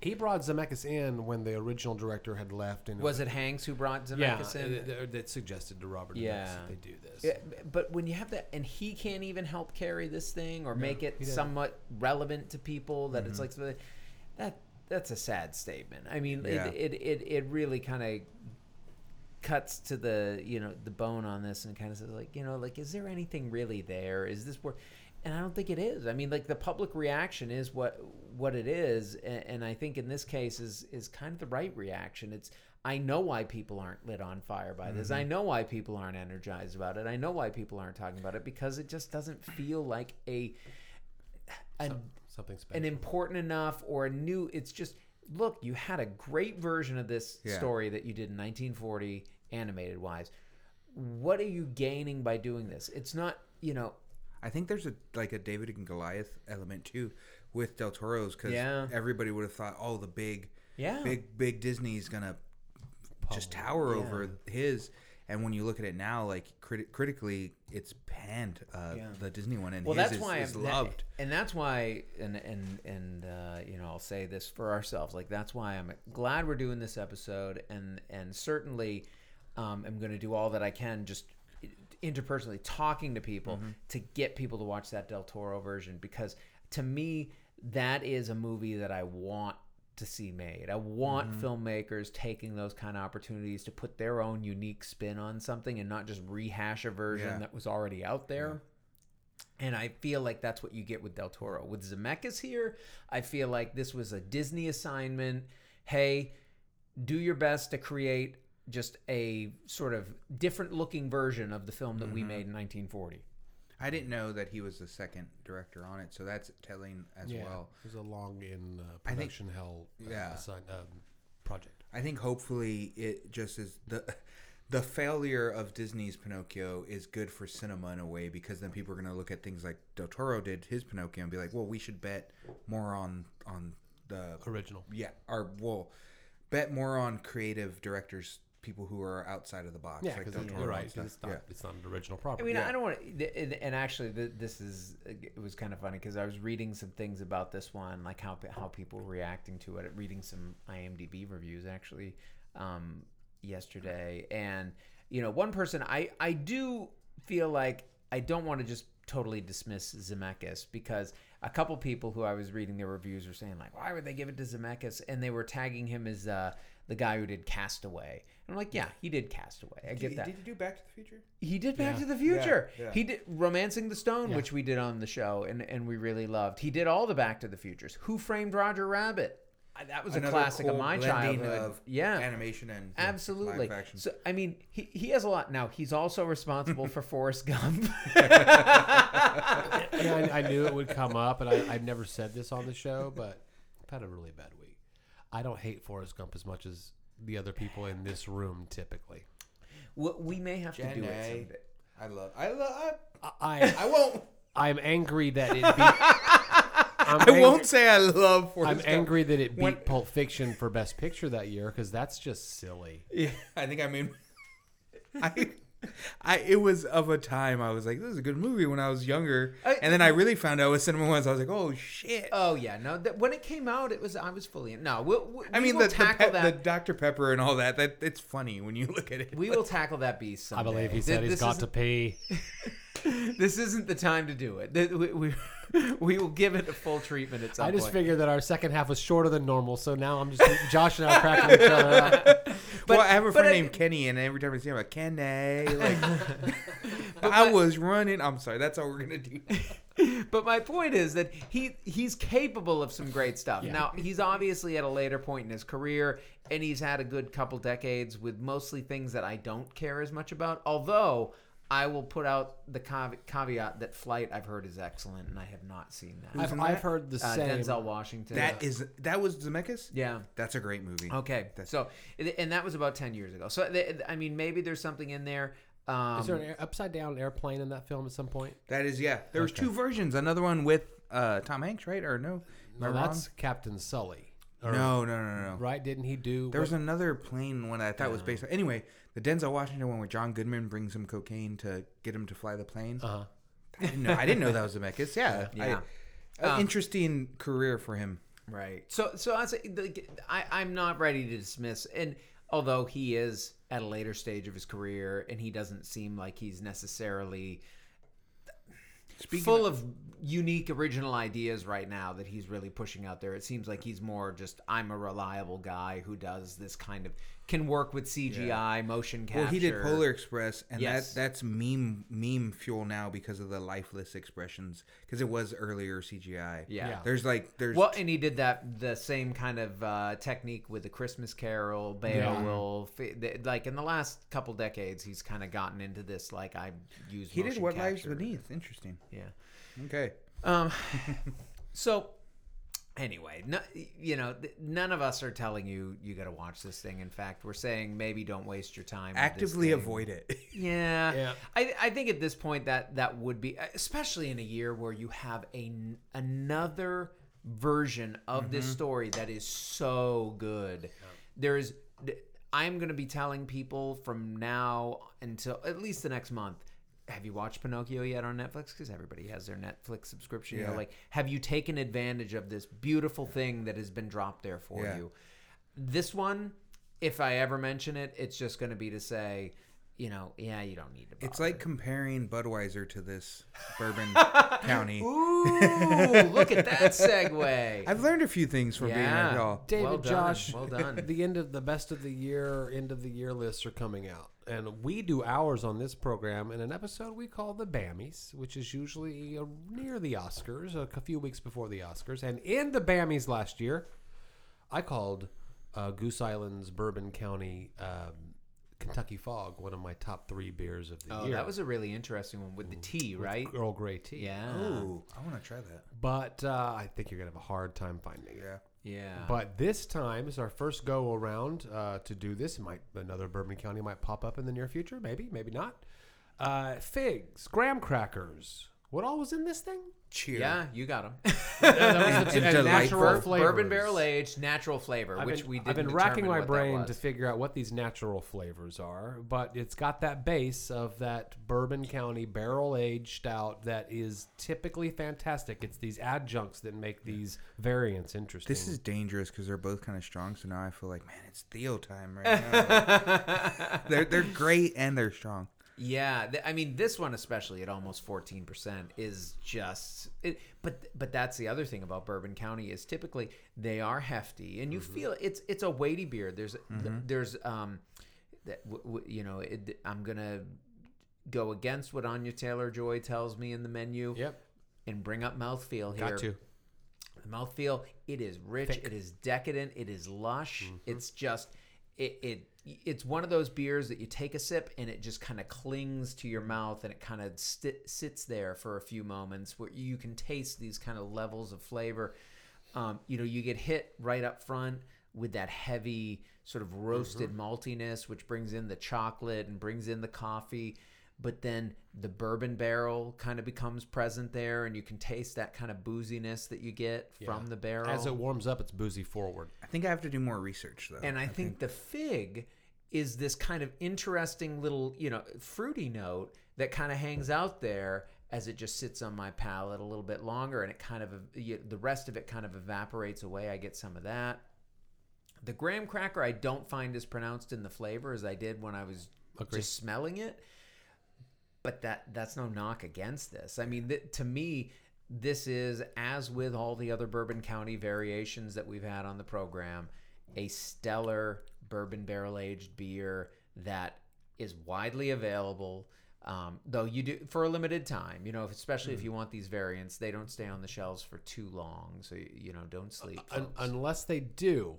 he brought Zemeckis in when the original director had left, and
was it Hanks who brought
yeah,
Zemeckis in?
uh, that suggested to Robert
Yeah.
Zemeckis that they do this.
Yeah, but when you have that, and he can't even help carry this thing or make it somewhat relevant to people, that it's like that that's a sad statement. I mean,
Yeah.
it, it it it really kind of cuts to the you know the bone on this and kind of says like you know like is there anything really there? Is this where? And I don't think it is. I mean, like the public reaction is what what it is, and, and I think in this case is is kind of the right reaction. It's I know why people aren't lit on fire by this. I mm-hmm. know why people aren't energized about it. I know why people aren't talking about it because it just doesn't feel like a a
Something special.
an important enough or a new it's just look you had a great version of this
Yeah.
story that you did in 1940 animated wise what are you gaining by doing this it's not you know
I think there's a like a David and Goliath element too with Del Toro's because
Yeah.
everybody would have thought, oh, the big,
Yeah.
big, big Disney's gonna just tower over his. And when you look at it now, like criti- critically, it's panned uh,
Yeah.
the Disney one, and
well that's
is,
why
is
I'm, that-
loved.
and that's why and and and uh, you know I'll say this for ourselves like that's why I'm glad we're doing this episode and and certainly um, I'm going to do all that I can just interpersonally talking to people
Mm-hmm.
to get people to watch that Del Toro version because to me that is a movie that I want to see made. I want
Mm-hmm.
filmmakers taking those kind of opportunities to put their own unique spin on something and not just rehash a version
Yeah.
that was already out there. And I feel like that's what you get with Del Toro. With Zemeckis here, I feel like this was a Disney assignment. Hey, do your best to create just a sort of different looking version of the film that we
Mm-hmm.
made in 1940.
I didn't know that he was the second director on it, so that's telling as
yeah,
well.
it was a long in uh,
I think-
production hell uh,
yeah.
assign- um, project.
I think hopefully it just is the the failure of Disney's Pinocchio is good for cinema in a way because then people are going to look at things like Del Toro did his Pinocchio and be like, well, we should bet more on on the
Original.
yeah, or well, bet more on creative directors people who are outside of the box.
Yeah, because
Del
you're
Toro and
right. 'cause
stuff.
it's not
Yeah.
it's not an original property.
I mean,
Yeah.
I don't want to, and, and actually, this is it was kind of funny because I was reading some things about this one, like how how people were reacting to it. Reading some IMDb reviews actually um, yesterday, and you know, one person I I do feel like I don't want to just totally dismiss Zemeckis because a couple people who I was reading their reviews were saying like, why would they give it to Zemeckis? And they were tagging him as uh, the guy who did Castaway. And I'm like, yeah, he did Castaway. I get
Did,
that.
did you do Back to the Future?
He did Back
Yeah.
to the Future.
Yeah, yeah.
He did Romancing the Stone,
Yeah.
which we did on the show, and, and we really loved. He did all the Back to the Futures. Who Framed Roger Rabbit? That was a
Another
classic of my childhood.
Of
yeah,
animation and yeah,
absolutely.
live action.
So I mean, he, he has a lot. Now he's also responsible for Forrest Gump.
yeah, I, I knew it would come up, and I, I've never said this on the show, but I've had a really bad week. I don't hate Forrest Gump as much as the other people in this room typically.
we, we may have to do it someday.
I love. I love.
I, I
I won't.
I'm angry that it beat. I'm
I
ang-
won't say I love. Forrest
I'm
Gump.
angry that it beat
When-
Pulp Fiction for Best Picture that year because that's just silly.
Yeah, I think I mean, I, I it was of a time I was like, this is a good movie when I was younger,
I-
and then I really found out what cinema was. I was like, oh shit.
Oh yeah, no. That, when it came out, it was I was fully in. No, we'll, we,
I mean,
we
the
will
the,
tackle
pe-
that.
the Dr Pepper and all that. That it's funny when you look at it.
we will tackle that beast.
I believe he
Th-
said he's
this
got
is-
to pee.
this isn't the time to do it. We, we, we will give it a full treatment at some
I just
point.
figured that our second half was shorter than normal, so now I'm just Josh and I are cracking each other up.
well, I have a friend
I-
named Kenny, and every time I see him, I'm like Kenny, like I was running. I'm sorry, that's all we're gonna do.
But my point is that he he's capable of some great stuff.
Yeah.
Now he's obviously at a later point in his career, and he's had a good couple decades with mostly things that I don't care as much about. Although I will put out the caveat that Flight I've heard is excellent, and I have not seen that.
I've, I've heard the
Uh,
same.
Denzel Washington.
That is that was Zemeckis.
yeah.
That's a great movie.
Okay,
That's-
so and that was about ten years ago. So I mean, maybe there's something in there. Um,
Is there an air, upside down airplane in that film at some point?
That is yeah. There was
Okay.
two versions. Another one with uh, Tom Hanks, right? Or no? Am I
No,
wrong?
that's Captain Sully. Or-
no, no, no, no.
Right? Didn't he do?
There was another plane one I thought was based on. Anyway, the Denzel Washington one where John Goodman brings some cocaine to get him to fly the plane.
uh-huh.
I didn't know. I didn't know that was Zemeckis. Yeah,
Yeah.
I,
Um,
interesting career for him.
Right. So so I say the, I I'm not ready to dismiss and although he is at a later stage of his career and he doesn't seem like he's necessarily
Speaking
full of, unique original ideas right now that he's really pushing out there. It seems like he's more just I'm a reliable guy who does this kind of can work with CGI, motion capture.
Well, he did Polar Express, and
Yes.
that that's meme meme fuel now because of the lifeless expressions. Because it was earlier CGI.
Yeah.
Yeah.
There's like there's
Well, and he did that the same kind of uh, technique with the Christmas Carol, Beowulf. th- Like in the last couple decades, he's kind of gotten into this. Like I use.
he did
motion
What Lies
capture.
Beneath. Interesting.
Yeah.
Okay.
Um. so, anyway, no, you know, none of us are telling you you got to watch this thing. In fact, we're saying maybe don't waste your time.
Actively avoid it.
Yeah.
Yeah.
I, I think at this point that that would be especially in a year where you have a another version of this mm-hmm. story that is so good. There's I'm going to be telling people from now until at least the next month have you watched Pinocchio yet on Netflix? Because everybody has their Netflix subscription. You know,
Yeah.
like, have you taken advantage of this beautiful thing that has been dropped there for
Yeah.
you? This one, if I ever mention it, it's just going to be to say, you know, yeah, you don't need to.
It's like comparing Budweiser to this Bourbon County.
Ooh, look at that segue.
I've learned a few things from being
Yeah.
with y'all.
David,
Well done,
Josh,
well done.
the end of the best of the year, end of the year lists are coming out, and we do ours on this program in an episode we call the Bammies, which is usually uh, near the Oscars, a few weeks before the Oscars. And in the Bammies last year, I called uh, Goose Island's Bourbon County um, Kentucky Fog one of my top three beers of the year.
Oh,
year.
that was a really interesting one with the tea, right?
Earl Grey tea.
Yeah.
Ooh, I want to try that.
But uh, I think you're gonna have a hard time finding it.
Yeah.
Yeah.
But this time is our first go around uh, to do this. Might another Bourbon County might pop up in the near future, maybe, maybe not. Uh, figs, graham crackers. What all was in this thing?
Cheer.
Yeah, you got them.
That was the-
And
and
delightful.
natural
Bourbon barrel aged, natural flavor,
I've
which
been,
we did.
I've been racking my brain to figure out what these natural flavors are, but it's got that base of that Bourbon County barrel aged stout that is typically fantastic. It's these adjuncts that make these variants interesting.
This is dangerous because they're both kind of strong. So now I feel like, man, it's Theo time right now. they're they're great and they're strong.
Yeah, th- I mean this one especially at almost fourteen percent is just. It, but but that's the other thing about Bourbon County is typically they are hefty and you feel it's it's a weighty beer. There's there's um that w- w- you know it, I'm gonna go against what Anya Taylor Joy tells me in the menu
Yep,
and bring up mouthfeel here.
got to.
The mouthfeel, it is rich, it is decadent, it is lush.
Mm-hmm.
It's just it, it it's one of those beers that you take a sip and it just kind of clings to your mouth and it kind of st- sits there for a few moments where you can taste these kind of levels of flavor. Um, you know, you get hit right up front with that heavy sort of roasted maltiness, which brings in the chocolate and brings in the coffee. But then the bourbon barrel kind of becomes present there, and you can taste that kind of booziness that you get from the barrel.
As it warms up, it's boozy forward.
I think I have to do more research though.
And I, think, the fig is this kind of interesting little, you know, fruity note that kind of hangs out there as it just sits on my palate a little bit longer, and it kind of you, the rest of it kind of evaporates away. I get some of that. The graham cracker I don't find as pronounced in the flavor as I did when I was
Agreed.
just smelling it. But that that's no knock against this. I mean, th- to me, this is as with all the other Bourbon County variations that we've had on the program, a stellar bourbon barrel aged beer that is widely available. Um, though you do for a limited time, you know, especially
Mm.
if you want these variants, they don't stay on the shelves for too long. So you, know, don't sleep.
Un- unless they do.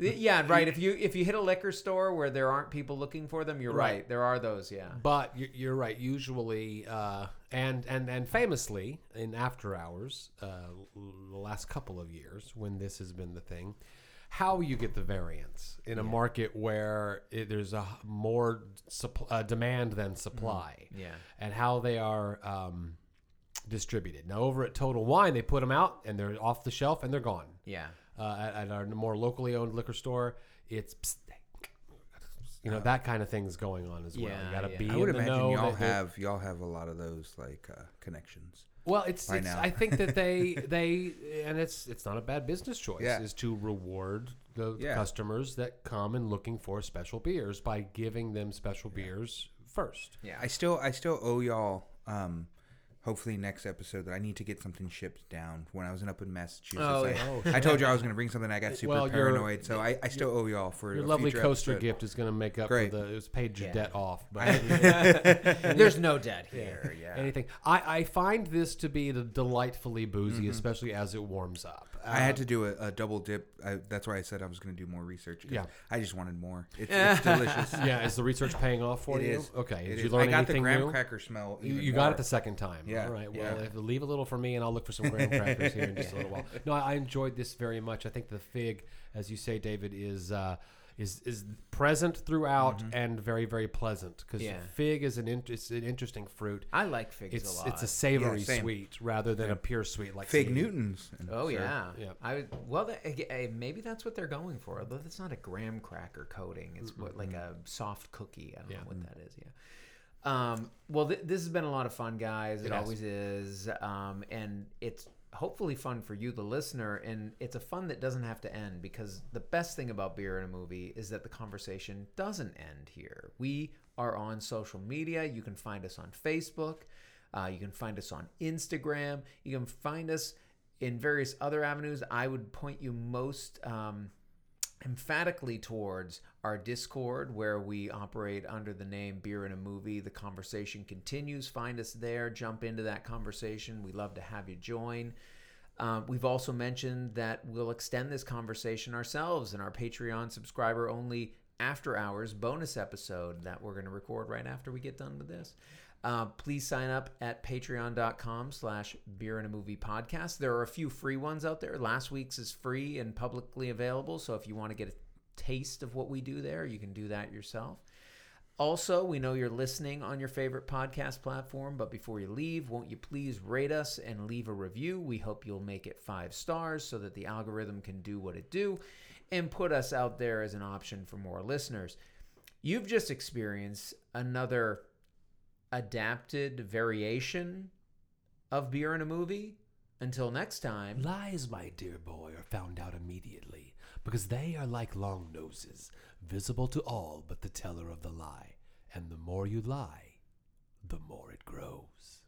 Yeah, right. If you if you hit a liquor store where there aren't people looking for them, you're right.
Right.
There are those. Yeah.
But you're, you're right. Usually, uh, and and and famously in after hours, uh, the last couple of years when this has been the thing, how you get the variance in a market where it, there's a more supp- uh, demand than supply,
Yeah.
and how they are um, distributed. Now, over at Total Wine, they put them out and they're off the shelf and they're gone.
Yeah.
Uh, at, at our more locally owned liquor store, it's. psst, you know that kind of thing's going on as well.
Yeah,
you got to
yeah.
be
I would
in the
imagine
know
y'all
that you're-
have y'all have a lot of those like uh, connections.
Well, it's,
by
it's
now.
I think that they they and it's it's not a bad business choice
Yeah.
is to reward the
Yeah.
customers that come and looking for special beers by giving them special beers first.
Yeah.
I still I still owe y'all um hopefully next episode that I need to get something shipped down. When I was in up in Massachusetts,
Oh,
I,
yeah.
I told you I was going to bring something. I got super
Well,
paranoid, so I, I still owe y'all for
Your lovely coaster
episode.
gift is going to make up
Great.
for the it was paid your
Yeah.
debt off. But
There's no debt here. Yeah.
anything, I, I find this to be the delightfully boozy, mm-hmm. especially as it warms up.
I had to do a, a double dip. I, that's why I said I was going to do more research. 'cause
Yeah.
I just wanted more. It's, it's delicious.
yeah, is the research paying off for
It
you?
is.
Okay,
It
did
is.
you learn
I got the
anything
graham
new?
cracker smell.
You,
even
you got
more.
it the second time.
Yeah,
All right. Well,
yeah.
if, leave a little for me, and I'll look for some graham crackers here in just a little while. No, I, I enjoyed this very much. I think the fig, as you say, David, is uh, is is present throughout and very very pleasant because
Yeah.
fig is an in, it's an interesting fruit.
I like figs
It's
a lot.
it's a savory
Yeah,
sweet rather than a pure sweet like
Fig
say-
Newtons.
Oh
so-
yeah,
yeah.
I would, well, that, eh, maybe that's what they're going for. Although that's not a graham cracker coating; it's what like a soft cookie. I don't
Yeah.
know what that is. Yeah. Um, well, th- this has been a lot of fun, guys. It,
It
always is, um, and it's hopefully fun for you, the listener. And it's a fun that doesn't have to end because the best thing about beer in a movie is that the conversation doesn't end here. We are on social media. You can find us on Facebook. Uh, you can find us on Instagram. You can find us in various other avenues. I would point you most um, emphatically towards our Discord, where we operate under the name Beer in a Movie. The conversation continues. Find us there. Jump into that conversation. We love to have you join. Um, we've also mentioned that we'll extend this conversation ourselves in our Patreon subscriber only after hours bonus episode that we're going to record right after we get done with this. Uh, please sign up at patreon.com slash beer and a movie podcast. There are a few free ones out there. Last week's is free and publicly available. So if you want to get a taste of what we do there, you can do that yourself. Also, we know you're listening on your favorite podcast platform, but before you leave, won't you please rate us and leave a review? We hope you'll make it five stars so that the algorithm can do what it do and put us out there as an option for more listeners. You've just experienced another adapted variation of beer in a movie. Until next time,
Lies, my dear boy, are found out immediately, because they are like long noses, visible to all but the teller of the lie. And the more you lie, the more it grows.